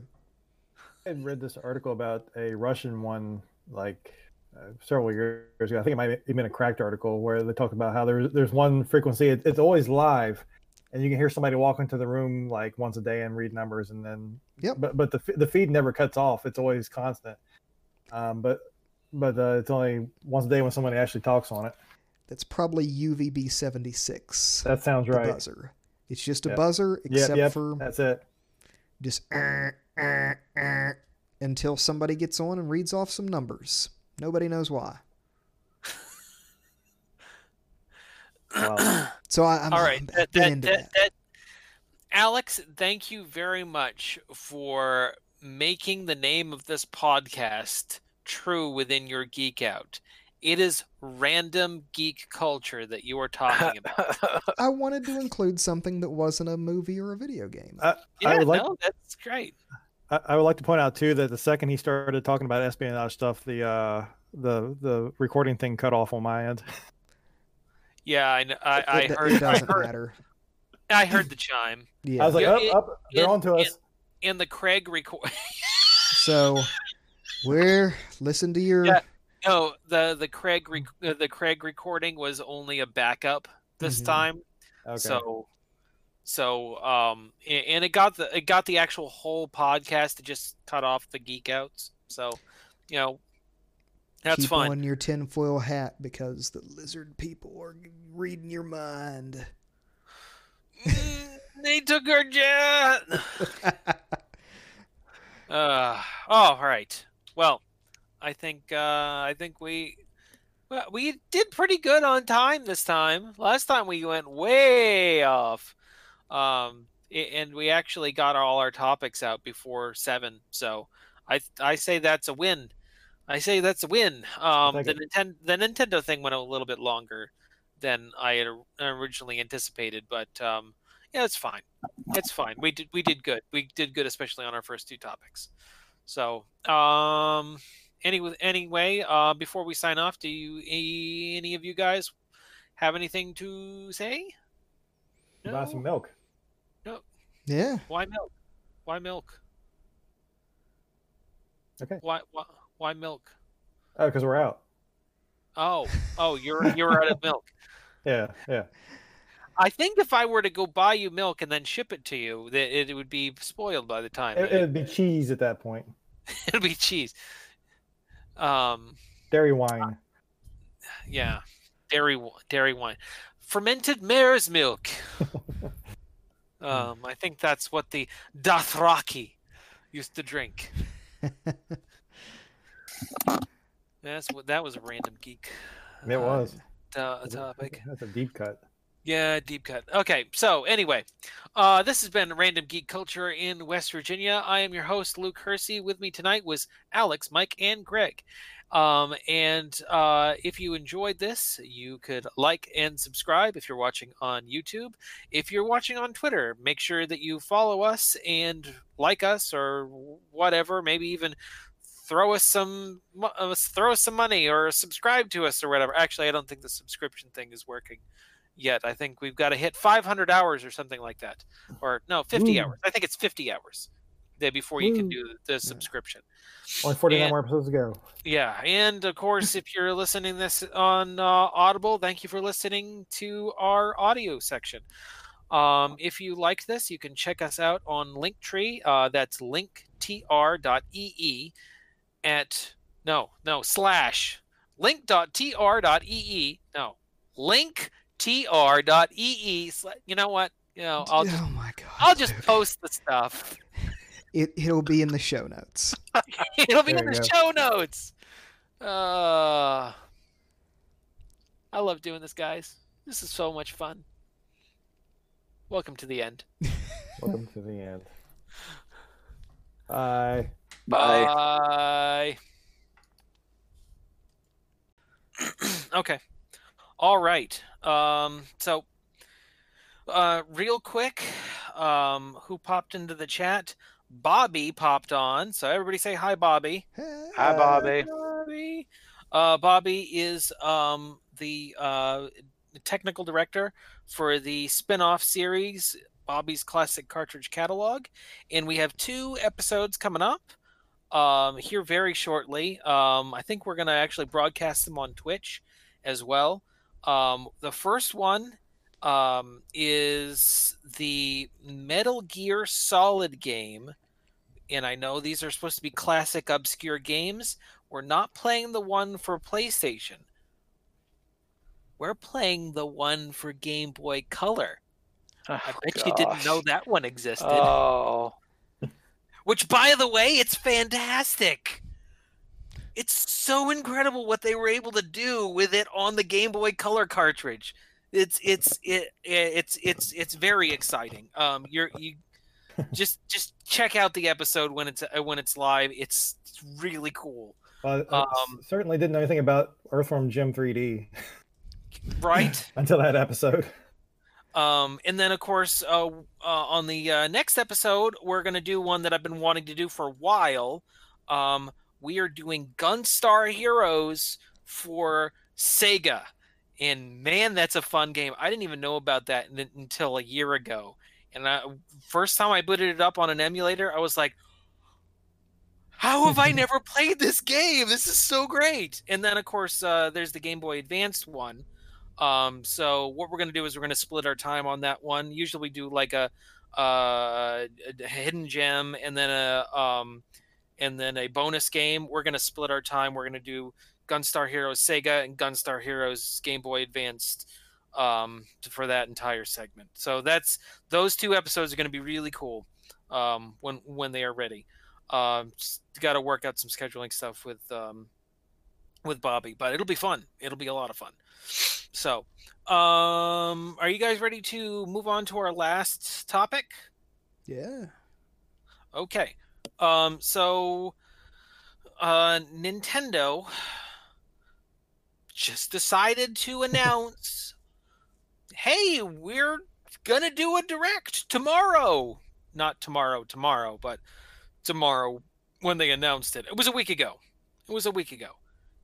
I read this article about a Russian one, like uh, several years ago. I think it might have been a cracked article where they talk about how there's there's one frequency. It, it's always live, and you can hear somebody walk into the room like once a day and read numbers, and then Yep. But but the the feed never cuts off. It's always constant. Um, but but uh, it's only once a day when somebody actually talks on it. That's probably UVB 76. That sounds the right. buzzer. It's just a Yep. buzzer, except yep, for that's it. just "Eh, eh, eh," until somebody gets on and reads off some numbers. Nobody knows why. Wow. So I, I'm, All right. I'm That, been that, into that, that. that- Alex, thank you very much for making the name of this podcast true within your geek out. It is random geek culture that you are talking about. I wanted to include something that wasn't a movie or a video game. I, yeah, I would like no, that's great. I, I would like to point out too that the second he started talking about espionage stuff, the uh, the the recording thing cut off on my end. Yeah, I, I, I it, it heard. I doesn't heard, matter. I heard the chime Yeah. I was like, up, it- up, they're it- on to it- us. in the Craig record. so we're listen to your Yeah. no, the the Craig rec- uh, the Craig recording was only a backup this Mhm. time. Okay. So, so um, and it got the it got the actual whole podcast to just cut off the geek outs. So, you know, that's keep fine. on your tinfoil hat because the lizard people are reading your mind. Mm, they took our jet. Uh, oh, all right. Well, I think uh, I think we well, we did pretty good on time this time. Last time we went way off, um, and we actually got all our topics out before seven. So I I say that's a win. I say that's a win. Um, the it. Nintendo the Nintendo thing went a little bit longer than I had originally anticipated, but um, yeah, it's fine. It's fine. We did we did good. We did good, especially on our first two topics. So, um, any anyway, uh, before we sign off, do you any of you guys have anything to say? Buy some milk. No. yeah. Why milk? Why milk? Okay. Why why, why milk? Oh, because we're out. Oh, oh, you're you're out of milk. Yeah, yeah. I think if I were to go buy you milk and then ship it to you, that it, would be spoiled by the time. It, it'd be cheese at that point. It'll be cheese. Um, Dairy wine. yeah, dairy dairy wine, fermented mare's milk. um, I think that's what the Dothraki used to drink. That's what that was a random geek It was. uh, topic. That's a deep cut. Yeah, deep cut. Okay, so anyway, uh, this has been Random Geek Culture in West Virginia. I am your host, Luke Hersey. With me tonight was Alex, Mike, and Greg. Um, and uh, if you enjoyed this, you could like and subscribe if you're watching on YouTube. If you're watching on Twitter, make sure that you follow us and like us or whatever. Maybe even throw us some uh, throw us some money or subscribe to us or whatever. Actually, I don't think the subscription thing is working yet. I think we've got to hit 500 hours or something like that, or no, 50 Woo. hours. I think it's 50 hours before you can do the subscription. Only 49 And- more episodes to go. Yeah, and of course, if you're listening this on uh, Audible, thank you for listening to our audio section. Um, if you like this, you can check us out on Linktree. Uh, that's linktr.ee at no no slash link.tr.ee no linktr.ee. sla- You know what? You know, I'll just oh my god. I'll just Luke. post the stuff. It it'll be in the show notes. It'll be There in the go. show notes. Uh, I love doing this, guys. This is so much fun. Welcome to the end. Welcome to the end. Bye. Bye. Bye. okay. All right. Um, so, uh, real quick, um, who popped into the chat? Bobby popped on. So everybody say hi, Bobby. Hi, Bobby. Bobby. Uh, Bobby is um, the uh, technical director for the spin-off series Bobby's Classic Cartridge Catalog, and we have two episodes coming up um, here very shortly. Um, I think we're going to actually broadcast them on Twitch as well. Um, the first one um, is the Metal Gear Solid game. And I know these are supposed to be classic, obscure games. We're not playing the one for PlayStation. We're playing the one for Game Boy Color. Oh, I bet you didn't know that one existed. Oh, Which, by the way, it's fantastic. It's so incredible what they were able to do with it on the Game Boy Color cartridge. It's it's it, it's it's it's very exciting. Um, you're you just just check out the episode when it's uh, when it's live. It's, it's really cool, Well, I Um, certainly didn't know anything about Earthworm Jim 3D right? until that episode. Um, and then, of course, uh, uh, on the uh, next episode, we're going to do one that I've been wanting to do for a while. Um, we are doing Gunstar Heroes for Sega. And man, that's a fun game. I didn't even know about that n- until a year ago. And I, first time I booted it up on an emulator, I was like, how have I never played this game? This is so great. And then, of course, uh, there's the Game Boy Advanced one. Um, so what we're going to do is we're going to split our time on that one. Usually we do like a, uh, a hidden gem and then a um, and then a bonus game. We're going to split our time. We're going to do Gunstar Heroes Sega and Gunstar Heroes Game Boy Advanced um, for that entire segment. So that's those two episodes are going to be really cool um, when when they are ready. Um, got to work out some scheduling stuff with um, with Bobby, but it'll be fun. It'll be a lot of fun. So, um, are you guys ready to move on to our last topic? Yeah. Okay. Um, so, uh, Nintendo just decided to announce, "Hey, we're gonna do a direct tomorrow." Not tomorrow, tomorrow, but tomorrow when they announced it. It was a week ago. It was a week ago.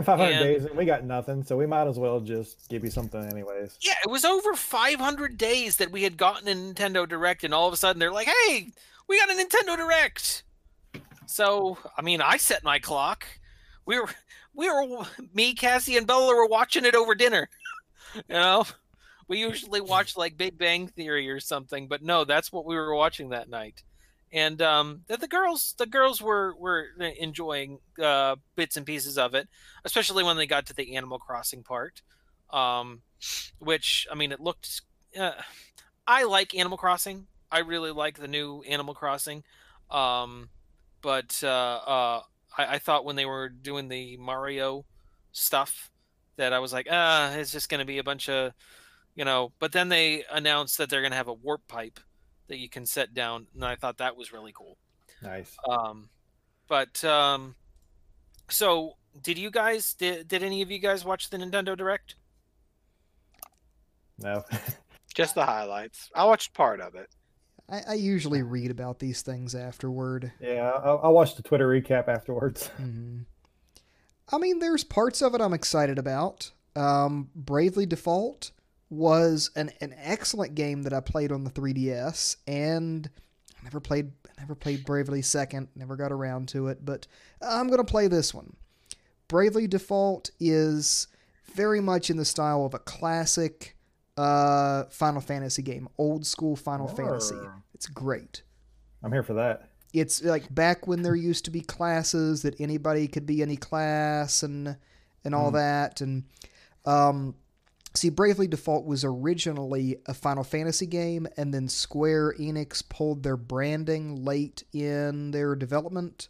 500 And- days and we got nothing, so we might as well just give you something anyways. Yeah, it was over 500 days that we had gotten a Nintendo Direct, and all of a sudden they're like, "Hey, we got a Nintendo Direct." So, I mean, I set my clock. We were, we were, me, Cassie, and Bella were watching it over dinner. you know, we usually watch like Big Bang Theory or something, but no, that's what we were watching that night. And um, the, the girls, the girls were were enjoying uh, bits and pieces of it, especially when they got to the Animal Crossing part. Um, which I mean, it looked. Uh, I like Animal Crossing. I really like the new Animal Crossing. Um, but uh, uh, I, I thought when they were doing the Mario stuff that I was like, ah, it's just going to be a bunch of, you know. But then they announced that they're going to have a warp pipe that you can set down, and I thought that was really cool. Nice. Um, but um, so did you guys? Did, did any of you guys watch the Nintendo Direct? No. just the highlights. I watched part of it. I, I usually read about these things afterward. yeah, I'll, I'll watch the Twitter recap afterwards. hmm I mean, there's parts of it I'm excited about. Um, Bravely Default was an, an excellent game that I played on the 3DS, and I never played I never played Bravely Second, never got around to it, but I'm gonna play this one. Bravely Default is very much in the style of a classic uh, Final Fantasy game, old school Final Fantasy. It's great I'm here for that. it's like back when there used to be classes that anybody could be any class and and all Mm. that and um see bravely default was originally a final fantasy game and then square enix pulled their branding late in their development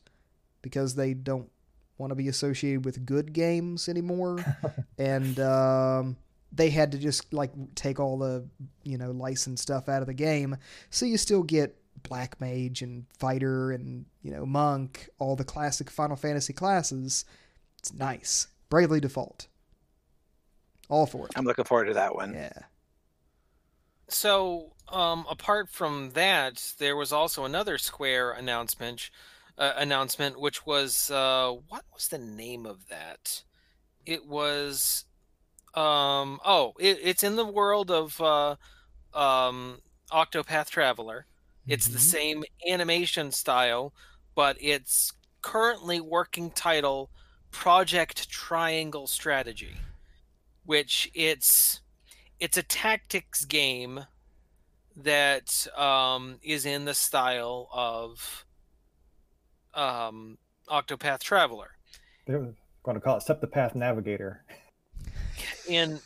because they don't want to be associated with good games anymore. And um they had to just like take all the you know licensed stuff out of the game. So you still get black mage and fighter and you know monk all the classic final fantasy classes. It's nice. Bravely default all for it I'm looking forward to that one. yeah so um, apart from that, there was also another Square announcement. Uh, announcement, which was uh, what was the name of that? It was um, oh, it, it's in the world of uh, um, Octopath Traveler. It's the Mhm. same animation style, but it's currently working title Project Triangle Strategy, which it's it's a tactics game that um, is in the style of um, Octopath Traveler. They're going to call it Step the Path Navigator. In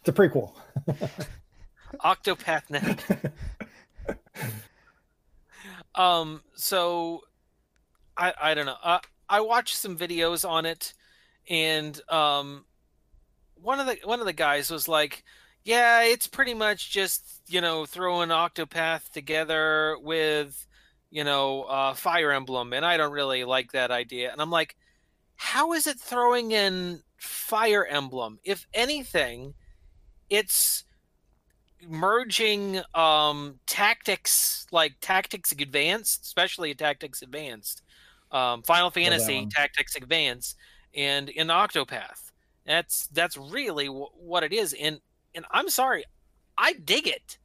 It's a prequel. Octopath Nav. Um, so I I don't know. Uh, I watched some videos on it, and um, one of the one of the guys was like, "Yeah, it's pretty much just you know throwing Octopath together with you know uh, Fire Emblem," and I don't really like that idea. And I'm like, "How is it throwing in Fire Emblem? If anything, it's." merging um tactics like tactics advanced especially tactics advanced um final fantasy tactics advanced and in octopath that's that's really w- what it is and and i'm sorry i dig it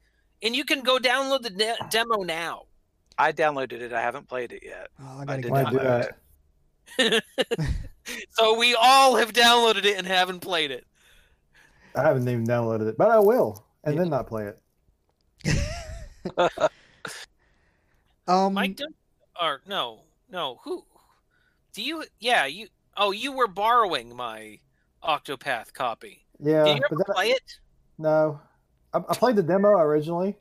and you can go download the de- demo now I downloaded it. I haven't played it yet. Oh, I I gotta did not do that. so we all have downloaded it and haven't played it I haven't even downloaded it, but I will, and then not play it. Um, mike do- or no no who do you yeah you oh you were borrowing my octopath copy Yeah, Did you ever then, play it? no, I, I played the demo originally,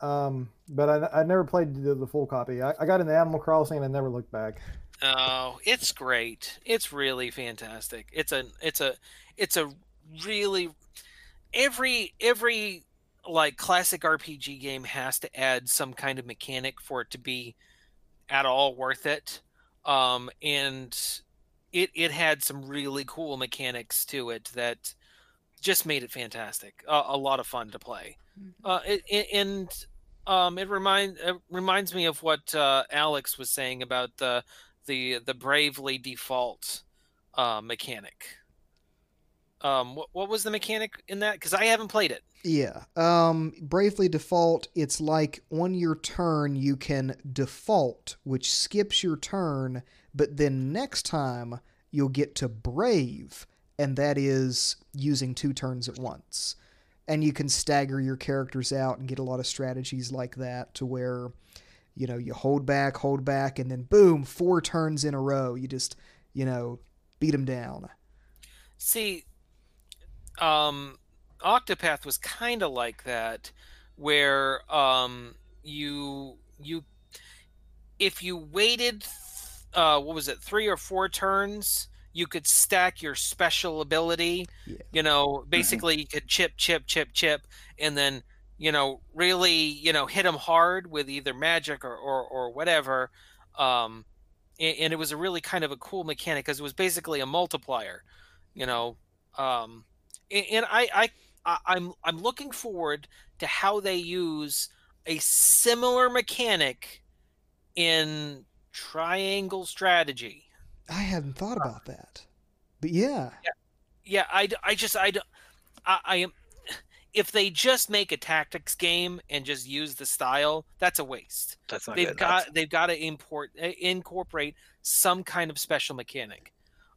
um, but I, I never played the, the full copy. I, I got into Animal Crossing and I never looked back. Oh, it's great. It's really fantastic. It's a it's a it's a really every every like classic RPG game has to add some kind of mechanic for it to be at all worth it. Um and it it had some really cool mechanics to it that just made it fantastic. Uh, a lot of fun to play. Uh, it, it, and um, it remind it reminds me of what uh, Alex was saying about the the the bravely default uh, mechanic. Um, what what was the mechanic in that? Because I haven't played it. Yeah. Um, Bravely Default, it's like on your turn you can default, which skips your turn, but then next time you'll get to Brave, and that is using two turns at once. And you can stagger your characters out and get a lot of strategies like that to where, you know, you hold back, hold back, and then boom, four turns in a row. You just, you know, beat them down. See, um, Octopath was kind of like that, where um, you you if you waited, uh, what was it, three or four turns, you could stack your special ability. Yeah. You know, basically you could chip, chip, chip, chip, and then you know really you know hit them hard with either magic or or, or whatever. Um, and, and it was a really kind of a cool mechanic because it was basically a multiplier. You know, um, and, and I, I I I'm I'm looking forward to how they use a similar mechanic in triangle strategy. I hadn't thought about that. But yeah. Yeah, I, I just I, I am if they just make a tactics game and just use the style, that's a waste. That's not they've good. got enough. they've got to import uh, incorporate some kind of special mechanic.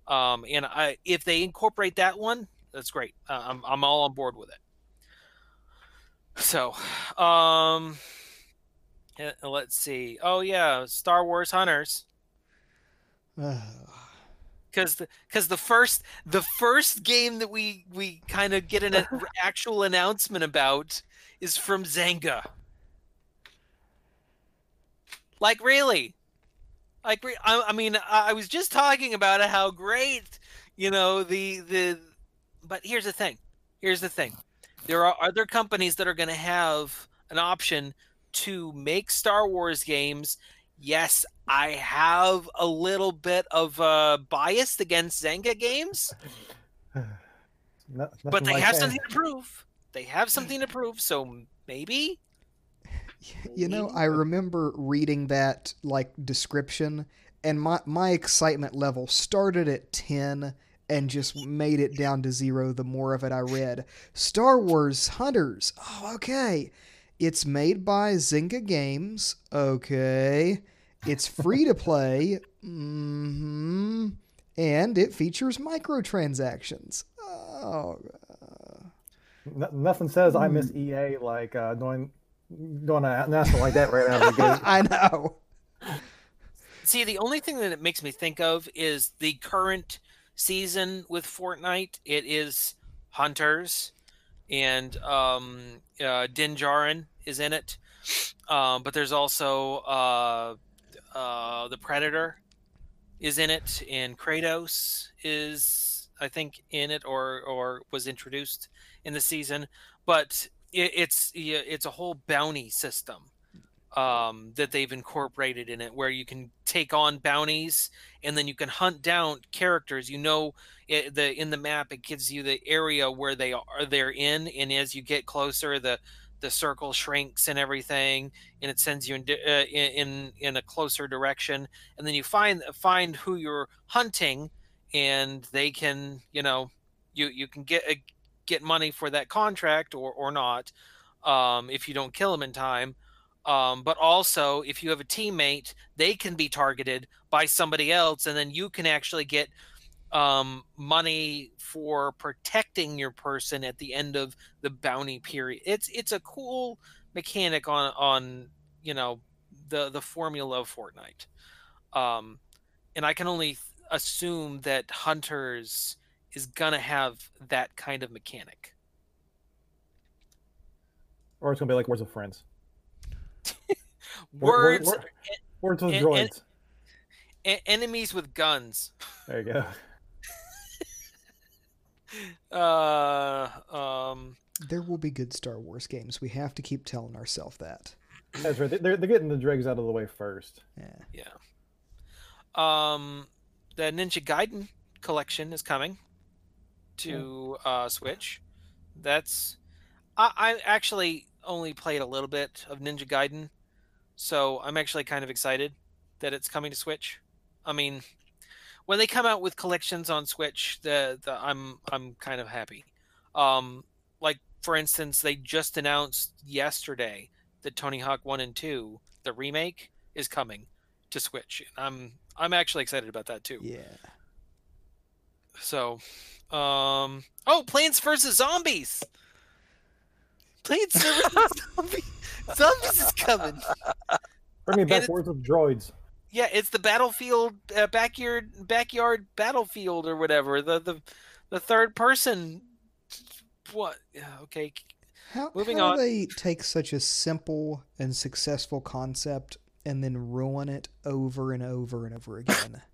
Um, and I if they incorporate that one, that's great. Uh, I'm I'm all on board with it. So, um, uh, let's see. Oh yeah, Star Wars Hunters. because the because the first the first game that we we kind of get an a- actual announcement about is from Zynga. Like really, like re- I, I mean I, I was just talking about how great you know the the. But here's the thing. Here's the thing. There are other companies that are going to have an option to make Star Wars games yes, I have a little bit of uh, bias against Zynga games, No- but they like have saying- something to prove. They have something to prove, so maybe. You know, I remember reading that like description, and my my excitement level started at ten and just made it down to zero the more of it I read. Star Wars Hunters. Oh, okay. It's made by Zynga Games. Okay. It's free to play. Mm hmm And it features microtransactions. Oh, N- nothing says I Hmm. miss EA like uh, doing doing an announcement like that right out of the gate. I know. See, the only thing that it makes me think of is the current season with Fortnite. It is Hunters, and um, uh, Din Djarin is in it. Um, but there's also uh, uh, the Predator is in it, and Kratos is, I think, in it or or was introduced in the season. But it, it's it's a whole bounty system um, that they've incorporated in it, where you can take on bounties and then you can hunt down characters. You know, it, the in the map it gives you the area where they are they're in, and as you get closer, the the circle shrinks and everything, and it sends you in uh, in in- a closer direction. And then you find find who you're hunting, and they can you know you you can get uh, get money for that contract or or not um, if you don't kill them in time. Um, but also, if you have a teammate, they can be targeted by somebody else, and then you can actually get um, money for protecting your person at the end of the bounty period. It's it's a cool mechanic on on you know the the formula of Fortnite, um, and I can only assume that Hunters is gonna have that kind of mechanic. Or it's gonna be like Words of Friends. Wor- wor- Words, Words with and- and- droids. e- enemies with guns. There you go. Uh, um, There will be good Star Wars games. We have to keep telling ourselves that. That's right. They're, they're getting the dregs out of the way first. Yeah. um, the Ninja Gaiden collection is coming to uh, Switch. That's I, I actually only played a little bit of Ninja Gaiden, so I'm actually kind of excited that it's coming to Switch. I mean, when they come out with collections on Switch, the, the I'm I'm kind of happy. Um, like for instance, they just announced yesterday that Tony Hawk One and Two, the remake, is coming to Switch. I'm I'm actually excited about that too. Yeah. So, um, oh, Plants vs Zombies. Plants vs Zombies. Zombies is coming. Bring me back it- Words with droids. Yeah, it's the battlefield uh, backyard backyard battlefield or whatever. The the the third person. What? Yeah, Okay. How, Moving how on. do they take such a simple and successful concept and then ruin it over and over and over again?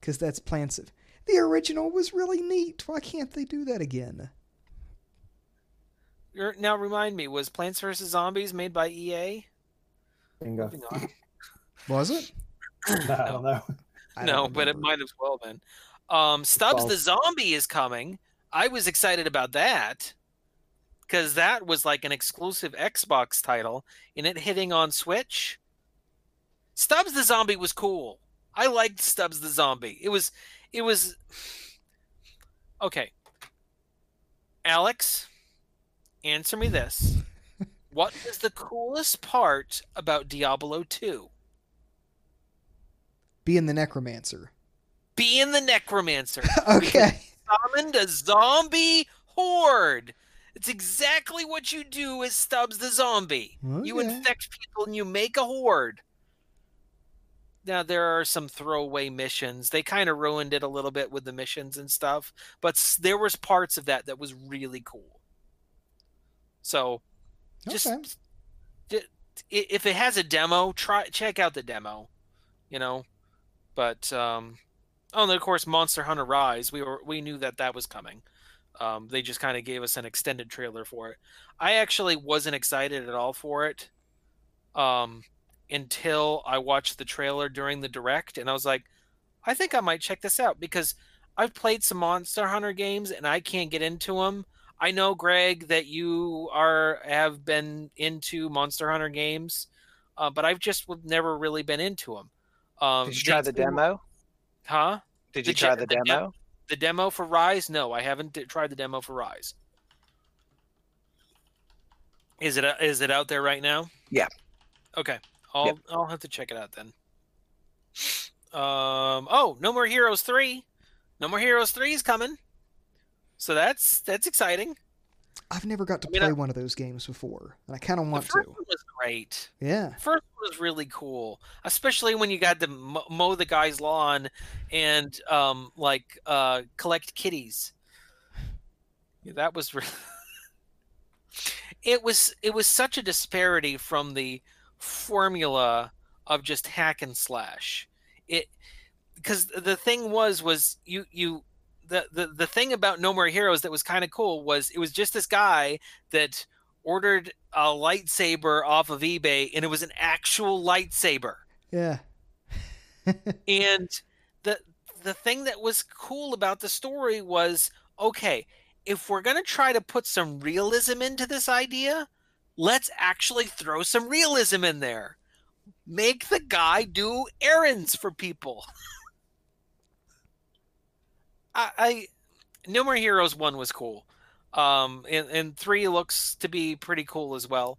Because that's Plants. of- The original was really neat. Why can't they do that again? You're, now remind me, was Plants vs Zombies made by EA? Bingo. Moving on. Was it? I don't know. I no, don't but it might as well been. Um, Stubbs the Zombie is coming. I was excited about that because that was like an exclusive Xbox title, and it hitting on Switch. Stubbs the Zombie was cool. I liked Stubbs the Zombie. It was, it was okay. Alex, answer me this: What was the coolest part about Diablo Two? Being the necromancer. Being the Necromancer. okay. summoned a zombie horde. It's exactly what you do as Stubbs the zombie. Oh, you infect people and you make a horde. Now there are some throwaway missions. They kind of ruined it a little bit with the missions and stuff, but there was parts of that that was really cool. So, just Okay. if it has a demo, try check out the demo. You know, but um, oh, and of course, Monster Hunter Rise. We were we knew that that was coming. Um, they just kind of gave us an extended trailer for it. I actually wasn't excited at all for it um, until I watched the trailer during the direct, and I was like, I think I might check this out because I've played some Monster Hunter games and I can't get into them. I know, Greg, that you are have been into Monster Hunter games, uh, but I've just never really been into them. Um, Did you try the demo? Huh? Did the you try the the dem- demo? The demo for Rise? No, I haven't d- tried the demo for Rise. Is it is it out there right now? Yeah. Okay. I'll Yep. I'll have to check it out then. Um. Oh, No More Heroes three. No More Heroes three is coming. So that's that's exciting. I've never got to I mean, play I- one of those games before, and I kind of want the first to. one was great. Yeah. First one was really cool, especially when you got to mow the guy's lawn and um like uh collect kitties. Yeah, that was re- it was it was such a disparity from the formula of just hack and slash. It because the thing was was you you the, the the thing about No More Heroes that was kind of cool was it was just this guy that ordered a lightsaber off of eBay and it was an actual lightsaber. Yeah. And the the thing that was cool about the story was okay, if we're going to try to put some realism into this idea, let's actually throw some realism in there. Make the guy do errands for people. I, I No More Heroes 1 was cool. Um and, and 3 looks to be pretty cool as well.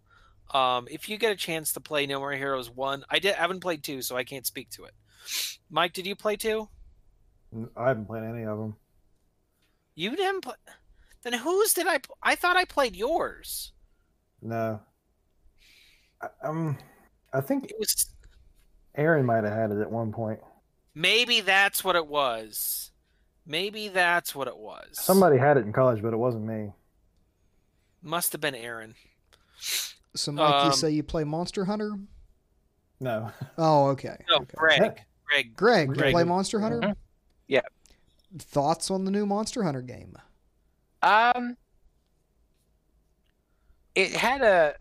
Um if you get a chance to play No More Heroes 1, I did I haven't played 2 so I can't speak to it. Mike, did you play 2? I haven't played any of them. You didn't play. Then whose did I? I thought I played yours. No. I, um, I think It was Aaron might have had it at one point. maybe that's what it was. Maybe that's what it was. Somebody had it in college, but it wasn't me. must have been Aaron. So, Mike, you Um, say you play Monster Hunter? No. Oh, okay. No, okay. Greg. Greg. Greg, you play Monster Hunter? Mhm. Yeah. Thoughts on the new Monster Hunter game? Um, it had a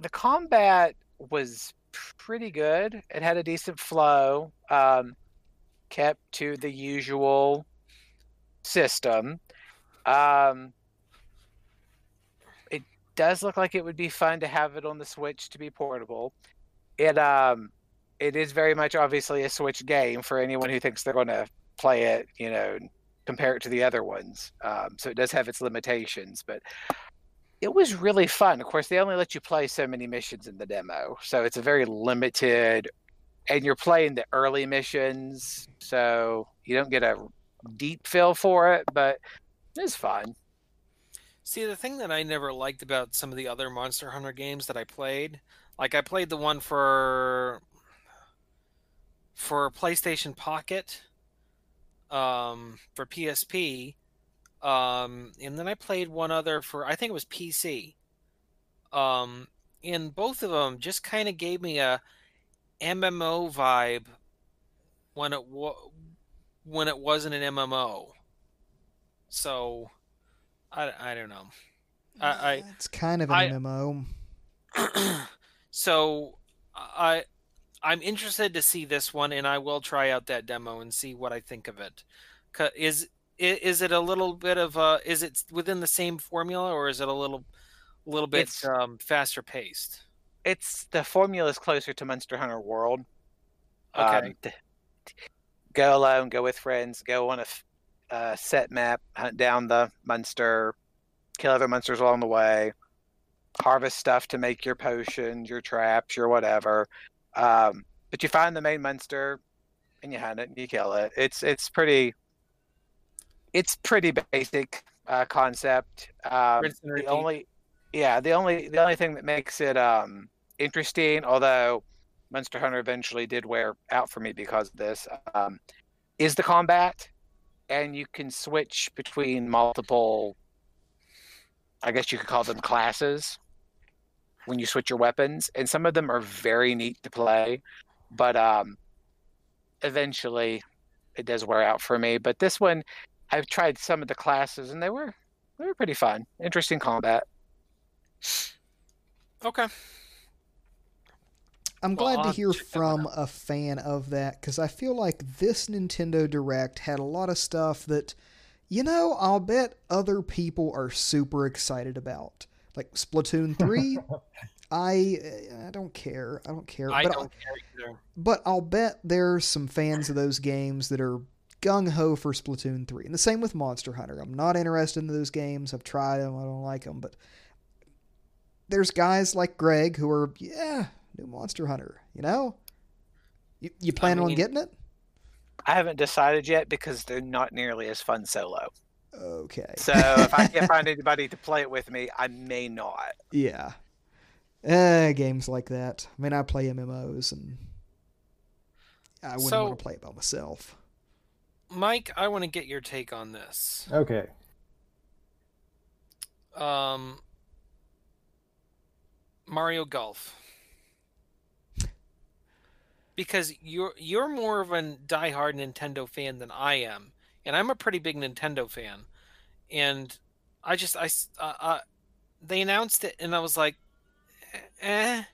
the combat was pretty good. It had a decent flow. Um, kept to the usual system. Um, it does look like it would be fun to have it on the Switch to be portable. It um, it is very much obviously a Switch game for anyone who thinks they're going to play it. You know, compare it to the other ones. Um, so it does have its limitations, but it was really fun. Of course, they only let you play so many missions in the demo, so it's a very limited. And you're playing the early missions, so you don't get a deep feel for it, but it's fun. See, the thing that I never liked about some of the other Monster Hunter games that I played, like I played the one for for PlayStation Pocket, um, for PSP, um, and then I played one other for I think it was PC. Um, and both of them just kind of gave me a MMO vibe when it wa- when it wasn't an MMO. So I, I don't know. I- it's kind of an I- MMO. so I I'm interested to see this one, and I will try out that demo and see what I think of it. Is Is it a little bit of a is it within the same formula, or is it a little a little bit um, faster paced? It's the formula is closer to Monster Hunter World. Okay. Um, th- go alone, go with friends, go on a f- uh, set map, hunt down the monster, kill other monsters along the way, harvest stuff to make your potions, your traps, your whatever. Um, but you find the main monster and you hunt it and you kill it. It's it's pretty it's pretty basic uh, concept. Um, the only yeah the only the only thing that makes it um, interesting, although Monster Hunter eventually did wear out for me because of this, um, is the combat, and you can switch between multiple. I guess you could call them classes when you switch your weapons, and some of them are very neat to play, but um, eventually it does wear out for me. But this one, I've tried some of the classes, and they were they were pretty fun, interesting combat. Okay. I'm Well, glad to hear from a fan of that because I feel like this Nintendo Direct had a lot of stuff that you know, I'll bet other people are super excited about. Like Splatoon 3, I eh, I don't care. I don't care. I but don't care either. but I'll bet there's some fans of those games that are gung ho for Splatoon 3. And the same with Monster Hunter. I'm not interested in those games. I've tried them. I don't like them. But there's guys like Greg who are, yeah, new Monster Hunter. You know? You, you planning on mean- getting it? I haven't decided yet because they're not nearly as fun solo. Okay. So if I can't find anybody to play it with me, I may not. Yeah. Uh, games like that. I mean, I play MMOs and I wouldn't So- want to play it by myself. Mike, I want to get your take on this. Okay. Um, Mario Golf. Because you're you're more of a diehard Nintendo fan than I am, and I'm a pretty big Nintendo fan, and I just I uh, uh, they announced it, and I was like, eh.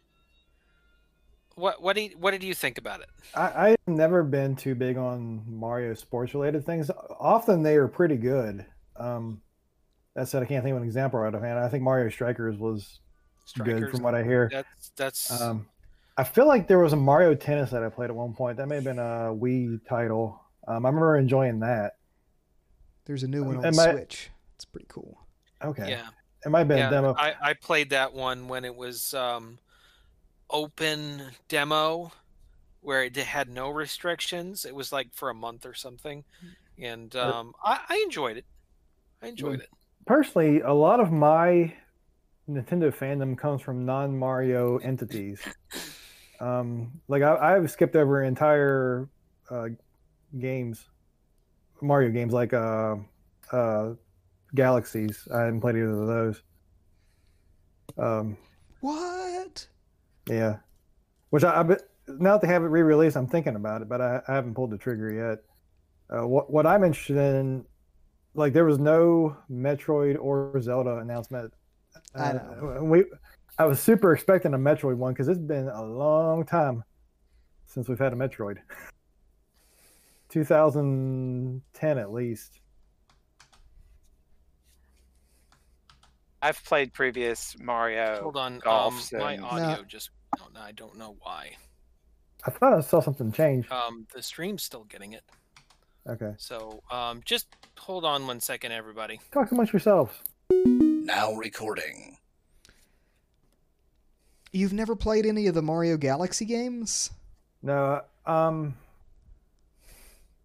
What what do you, what did you think about it? I, I've never been too big on Mario sports related things. Often they are pretty good. Um, that said, I can't think of an example right offhand. I think Mario Strikers was good from what I hear. That's that's Um, I feel like there was a Mario Tennis that I played at one point. That may have been a Wii title. Um, I remember enjoying that. There's a new one on I- Switch. It's pretty cool. Okay. yeah. It might have been yeah, a demo. I, I played that one when it was um, open demo, where it had no restrictions. It was like for a month or something, and um, I, I enjoyed it. I enjoyed it. Personally, a lot of my Nintendo fandom comes from non Mario entities. Um, like I, I've skipped over entire uh, games, Mario games like uh, uh, Galaxies. I haven't played either of those. Um, What? yeah, which I, I now that they have it re-released, I'm thinking about it, but I, I haven't pulled the trigger yet. Uh, what what I'm interested in, like there was no Metroid or Zelda announcement. I Uh, we, I was super expecting a Metroid one because it's been a long time since we've had a Metroid. 2010 at least. I've played previous Mario. Hold on, um, golf, my so- audio just. Oh, no, I don't know why. I thought I saw something change. Um, the stream's still getting it. Okay, So um, just hold on one second, everybody. talk amongst yourselves. Now recording. You've never played any of the Mario Galaxy games? No, um,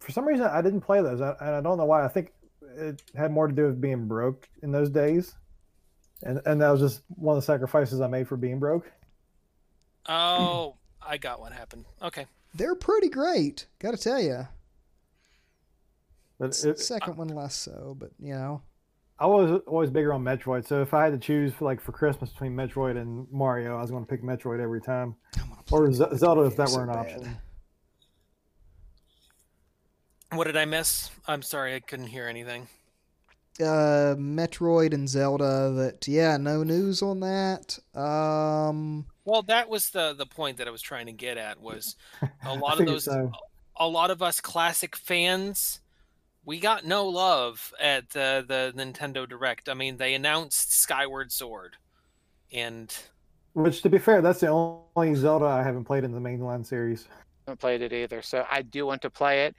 for some reason I didn't play those, I- and I don't know why. I think it had more to do with being broke in those days, and and that was just one of the sacrifices I made for being broke. Oh, I got what happened. Okay. They're pretty great, gotta tell you. But it, Second one less so, but you know. I was always bigger on Metroid, so if I had to choose for like for Christmas between Metroid and Mario, I was going to pick Metroid every time, I wanna play or Z- Zelda if that game were an so option. What did I miss? I'm sorry, I couldn't hear anything. Uh, Metroid and Zelda. That yeah, no news on that. Um, Well, that was the the point that I was trying to get at was a lot of those so. a lot of us classic fans we got no love at the the Nintendo Direct. I mean, they announced Skyward Sword and Which, to be fair, that's the only Zelda I haven't played in the mainline series. I haven't played it either, so I do want to play it.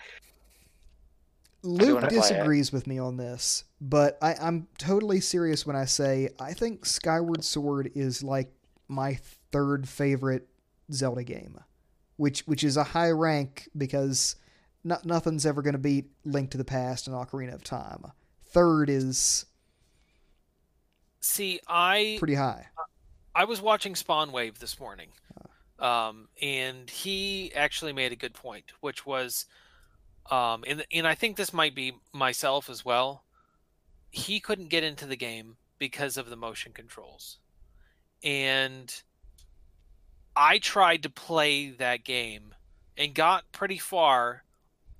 Luke wanna play it. disagrees with me on this, but I, I'm totally serious when I say I think Skyward Sword is like my third favorite Zelda game, which which is a high rank because no, nothing's ever going to beat Link to the Past and Ocarina of Time. Third is see, I pretty high. I was watching Spawn Wave this morning, um, and he actually made a good point, which was, um, and and I think this might be myself as well. He couldn't get into the game because of the motion controls, and I tried to play that game and got pretty far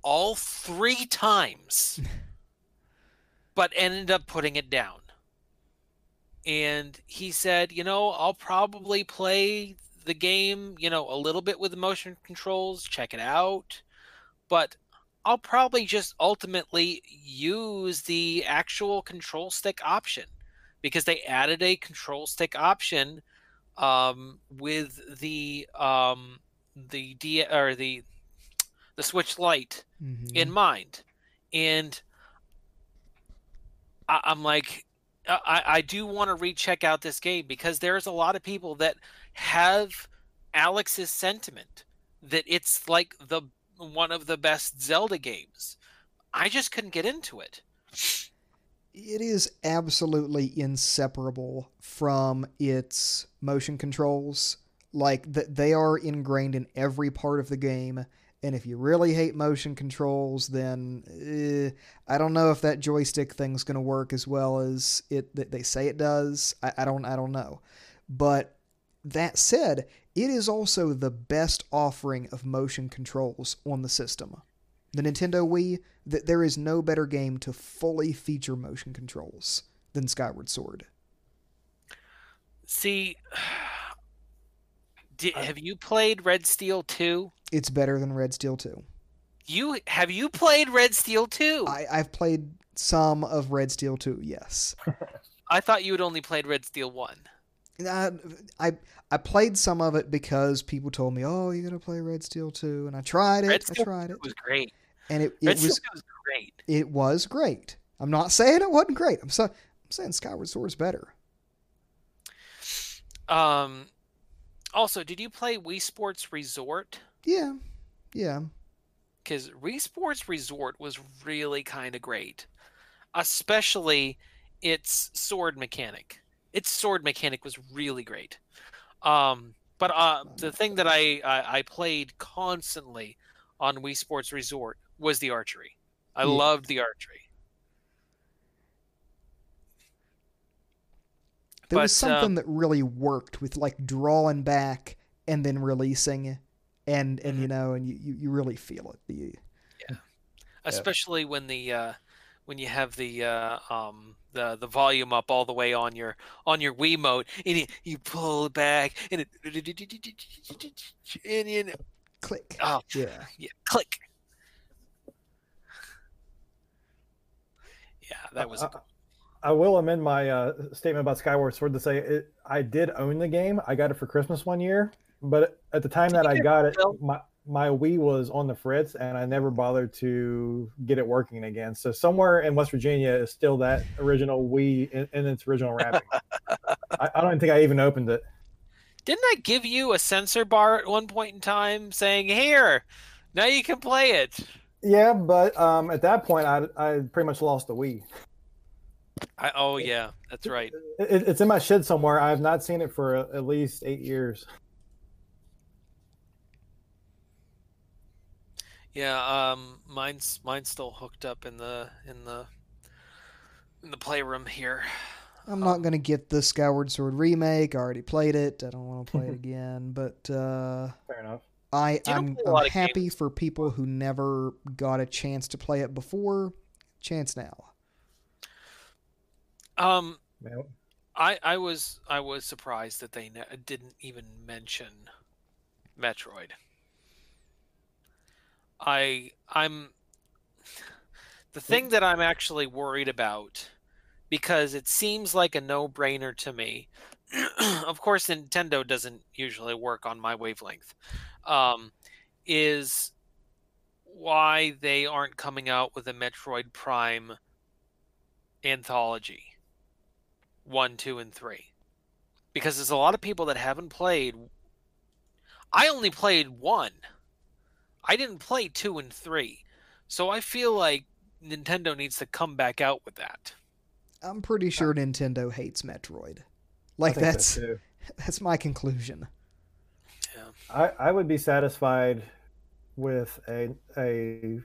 all three times, but ended up putting it down. And he said, you know, I'll probably play the game, you know, a little bit with the motion controls, check it out, but I'll probably just ultimately use the actual control stick option because they added a control stick option um, with the um, the D or the the Switch Lite Mhm. in mind, and I, I'm like, I, I do want to recheck out this game because there's a lot of people that have Alex's sentiment that it's like the one of the best Zelda games. I just couldn't get into it. it is absolutely inseparable from its motion controls. Like th- they are ingrained in every part of the game. And if you really hate motion controls, then eh, I don't know if that joystick thing's going to work as well as it that they say it does. I, I don't I don't know. But that said, it is also the best offering of motion controls on the system. The Nintendo Wii, that there is no better game to fully feature motion controls than Skyward Sword. See, di have you played Red Steel 2? It's better than Red Steel 2. You have you played Red Steel 2? I, I've played some of Red Steel 2, yes. I thought you had only played Red Steel 1. I, I I played some of it because people told me, "Oh, you gotta play Red Steel 2," and I tried it. Red I tried it, It was great. and it, Red it Steel was 2 was great. it was great. I'm not saying it wasn't great. I'm, so, I'm saying Skyward Sword is better. Um, also, did you play Wii Sports Resort? Yeah, yeah. Because Wii Sports Resort was really kind of great, especially its sword mechanic. Its sword mechanic was really great. Um, but uh, the thing that I, I I played constantly on Wii Sports Resort was the archery. I Yeah. loved the archery. There was But, um, something that really worked with like drawing back and then releasing, and and you know, and you, you, you really feel it. The, especially when the uh, when you have the uh, um, the the volume up all the way on your on your Wiimote and you, you pull it back and it and you know, click. oh Yeah. yeah click yeah that was I, I will amend my uh, statement about Skyward Sword to say it, I did own the game. I got it for Christmas one year, but at the time that I got it, my my Wii was on the fritz, and I never bothered to get it working again. So somewhere in West Virginia is still that original Wii in, in its original wrapping. I, I don't think I even opened it. didn't I give you a sensor bar at one point in time saying here now you can play it Yeah, but um, at that point, I I pretty much lost the Wii. I, oh yeah that's right It, it's in my shed somewhere. I have not seen it for at least eight years. Yeah, um, mine's mine's still hooked up in the in the in the playroom here. I'm not gonna get the Skyward Sword remake. I already played it. I don't want to play it again. But uh, Fair enough. I I'm, play a I'm happy games. for people who never got a chance to play it before. Chance now. Um, I I was I was surprised that they ne- didn't even mention Metroid. I I'm the thing that I'm actually worried about because it seems like a no-brainer to me. of course, Nintendo doesn't usually work on my wavelength. Um, is why they aren't coming out with a Metroid Prime anthology one, two, and three. Because there's a lot of people that haven't played. I only played one. I didn't play two and three. So I feel like Nintendo needs to come back out with that. I'm pretty sure Nintendo hates Metroid. Like think so, that's that's my conclusion. I, I would be satisfied with a a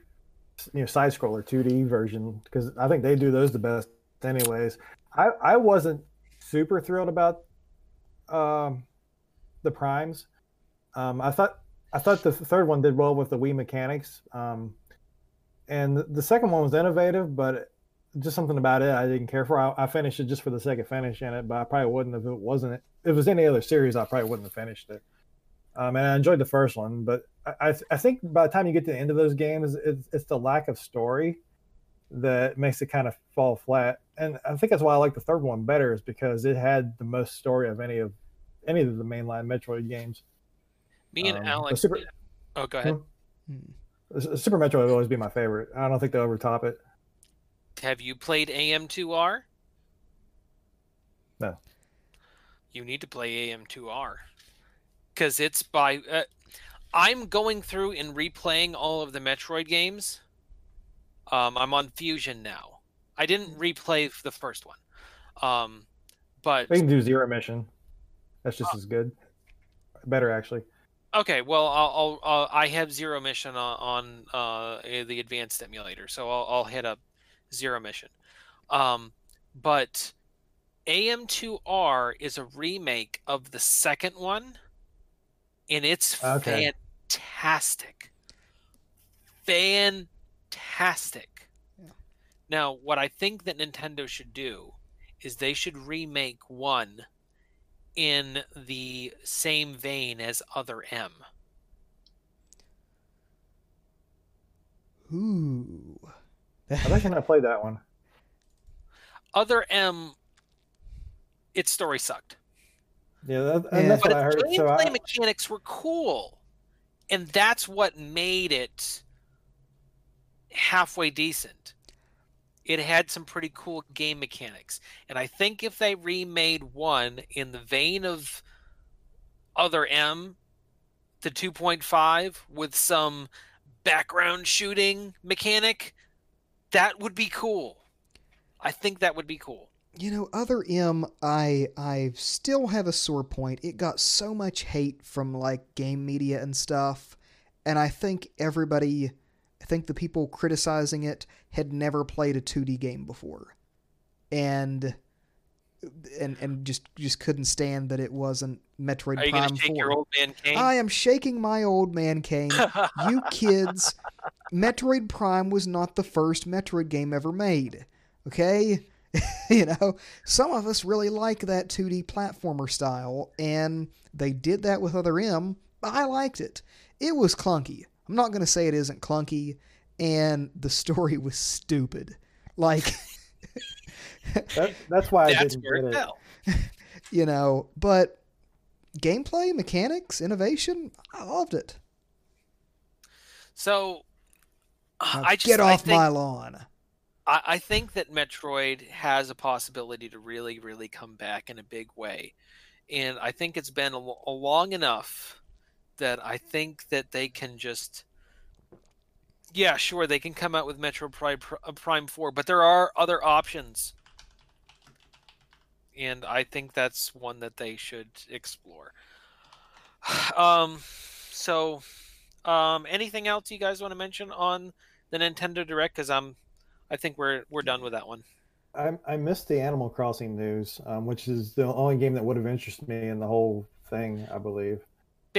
you know side scroller 2D version because I think they do those the best anyways. I I wasn't super thrilled about um the primes. Um I thought I thought the third one did well with the Wii mechanics. Um and the- second one was innovative, but just something about it I didn't care for. I, I finished it just for the sake of finishing it, but I probably wouldn't if it wasn't. If it was any other series, I probably wouldn't have finished it. Um, and I enjoyed the first one, but I, I think by the time you get to the end of those games, it's, it's the lack of story that makes it kind of fall flat. And I think that's why I like the third one better, is because it had the most story of any of any of the mainline Metroid games. Me and Um, Alex. Super- oh, go ahead. Hmm. Super Metroid will always be my favorite. I don't think they'll ever top it. Have you played AM2R? No. You need to play AM2R because it's by. Uh, I'm going through and replaying all of the Metroid games. Um, I'm on Fusion now. I didn't replay the first one, um, but we can do Zero Mission. That's just as good. Better actually. Okay, well, I'll, I'll uh, I have Zero Mission on, on uh, eh, the advanced emulator, so I'll, I'll hit up Zero Mission. Um, but AM2R is a remake of the second one, and it's Okay. fantastic. Fantastic. Yeah. Now, what I think that Nintendo should do is they should remake one in the same vein as Other M. Ooh. I've actually not played that one. Other M, its story sucked, Yeah, that, Yeah. and that's but what I its heard. gameplay So I, mechanics were cool, and that's what made it halfway decent. It had some pretty cool game mechanics, and I think if they remade one in the vein of Other M, the 2.5 with some background shooting mechanic, that would be cool. I think that would be cool. You know, other M, I I still have a sore point. It got so much hate from like game media and stuff, and I think everybody, think the people criticizing it had never played a 2D game before, and and and just just couldn't stand that it wasn't Metroid Are you Prime shake 4. your old man cane? I am shaking my old man cane. you kids, Metroid Prime was not the first Metroid game ever made. Okay? you know, some of us really like that 2D platformer style, and they did that with Other M. I liked it. It was clunky. I'm not going to say it isn't clunky, and the story was stupid. Like, that, that's why I That's didn't where get it it. you know, but gameplay, mechanics, innovation, I loved it. So Now I just get I off think, my lawn. I, I think that Metroid has a possibility to really, really come back in a big way, and I think it's been a, a long enough that I think that they can just. Yeah, sure, they can come out with Metroid Prime, uh, Prime 4, but there are other options. And I think that's one that they should explore. Um, so, um, anything else you guys want to mention on the Nintendo Direct? Because I'm, I think we're we're done with that one. I, I missed the Animal Crossing news, um, which is the only game that would have interested me in the whole thing, I believe.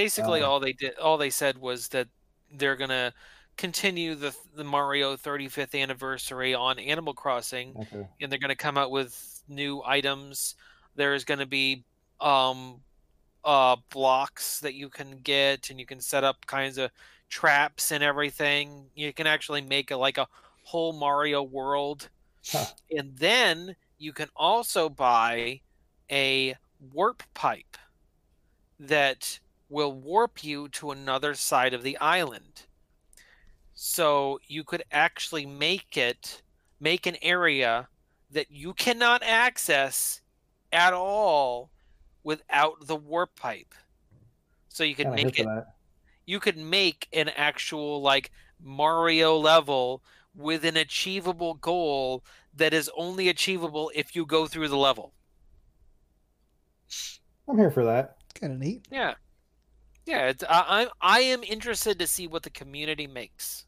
Basically, Uh, all they did, all they said was that they're gonna continue the the Mario 35th anniversary on Animal Crossing, Okay. and they're gonna come out with new items. There's gonna be um, uh, blocks that you can get, and you can set up kinds of traps and everything. You can actually make a like a whole Mario world, Huh. and then you can also buy a warp pipe that will warp you to another side of the island. So you could actually make it make an area that you cannot access at all without the warp pipe. So you could Kind of make it that. you could make an actual like Mario level with an achievable goal that is only achievable if you go through the level. I'm here for that. Kind of neat. Yeah. Yeah, I, I I am interested to see what the community makes.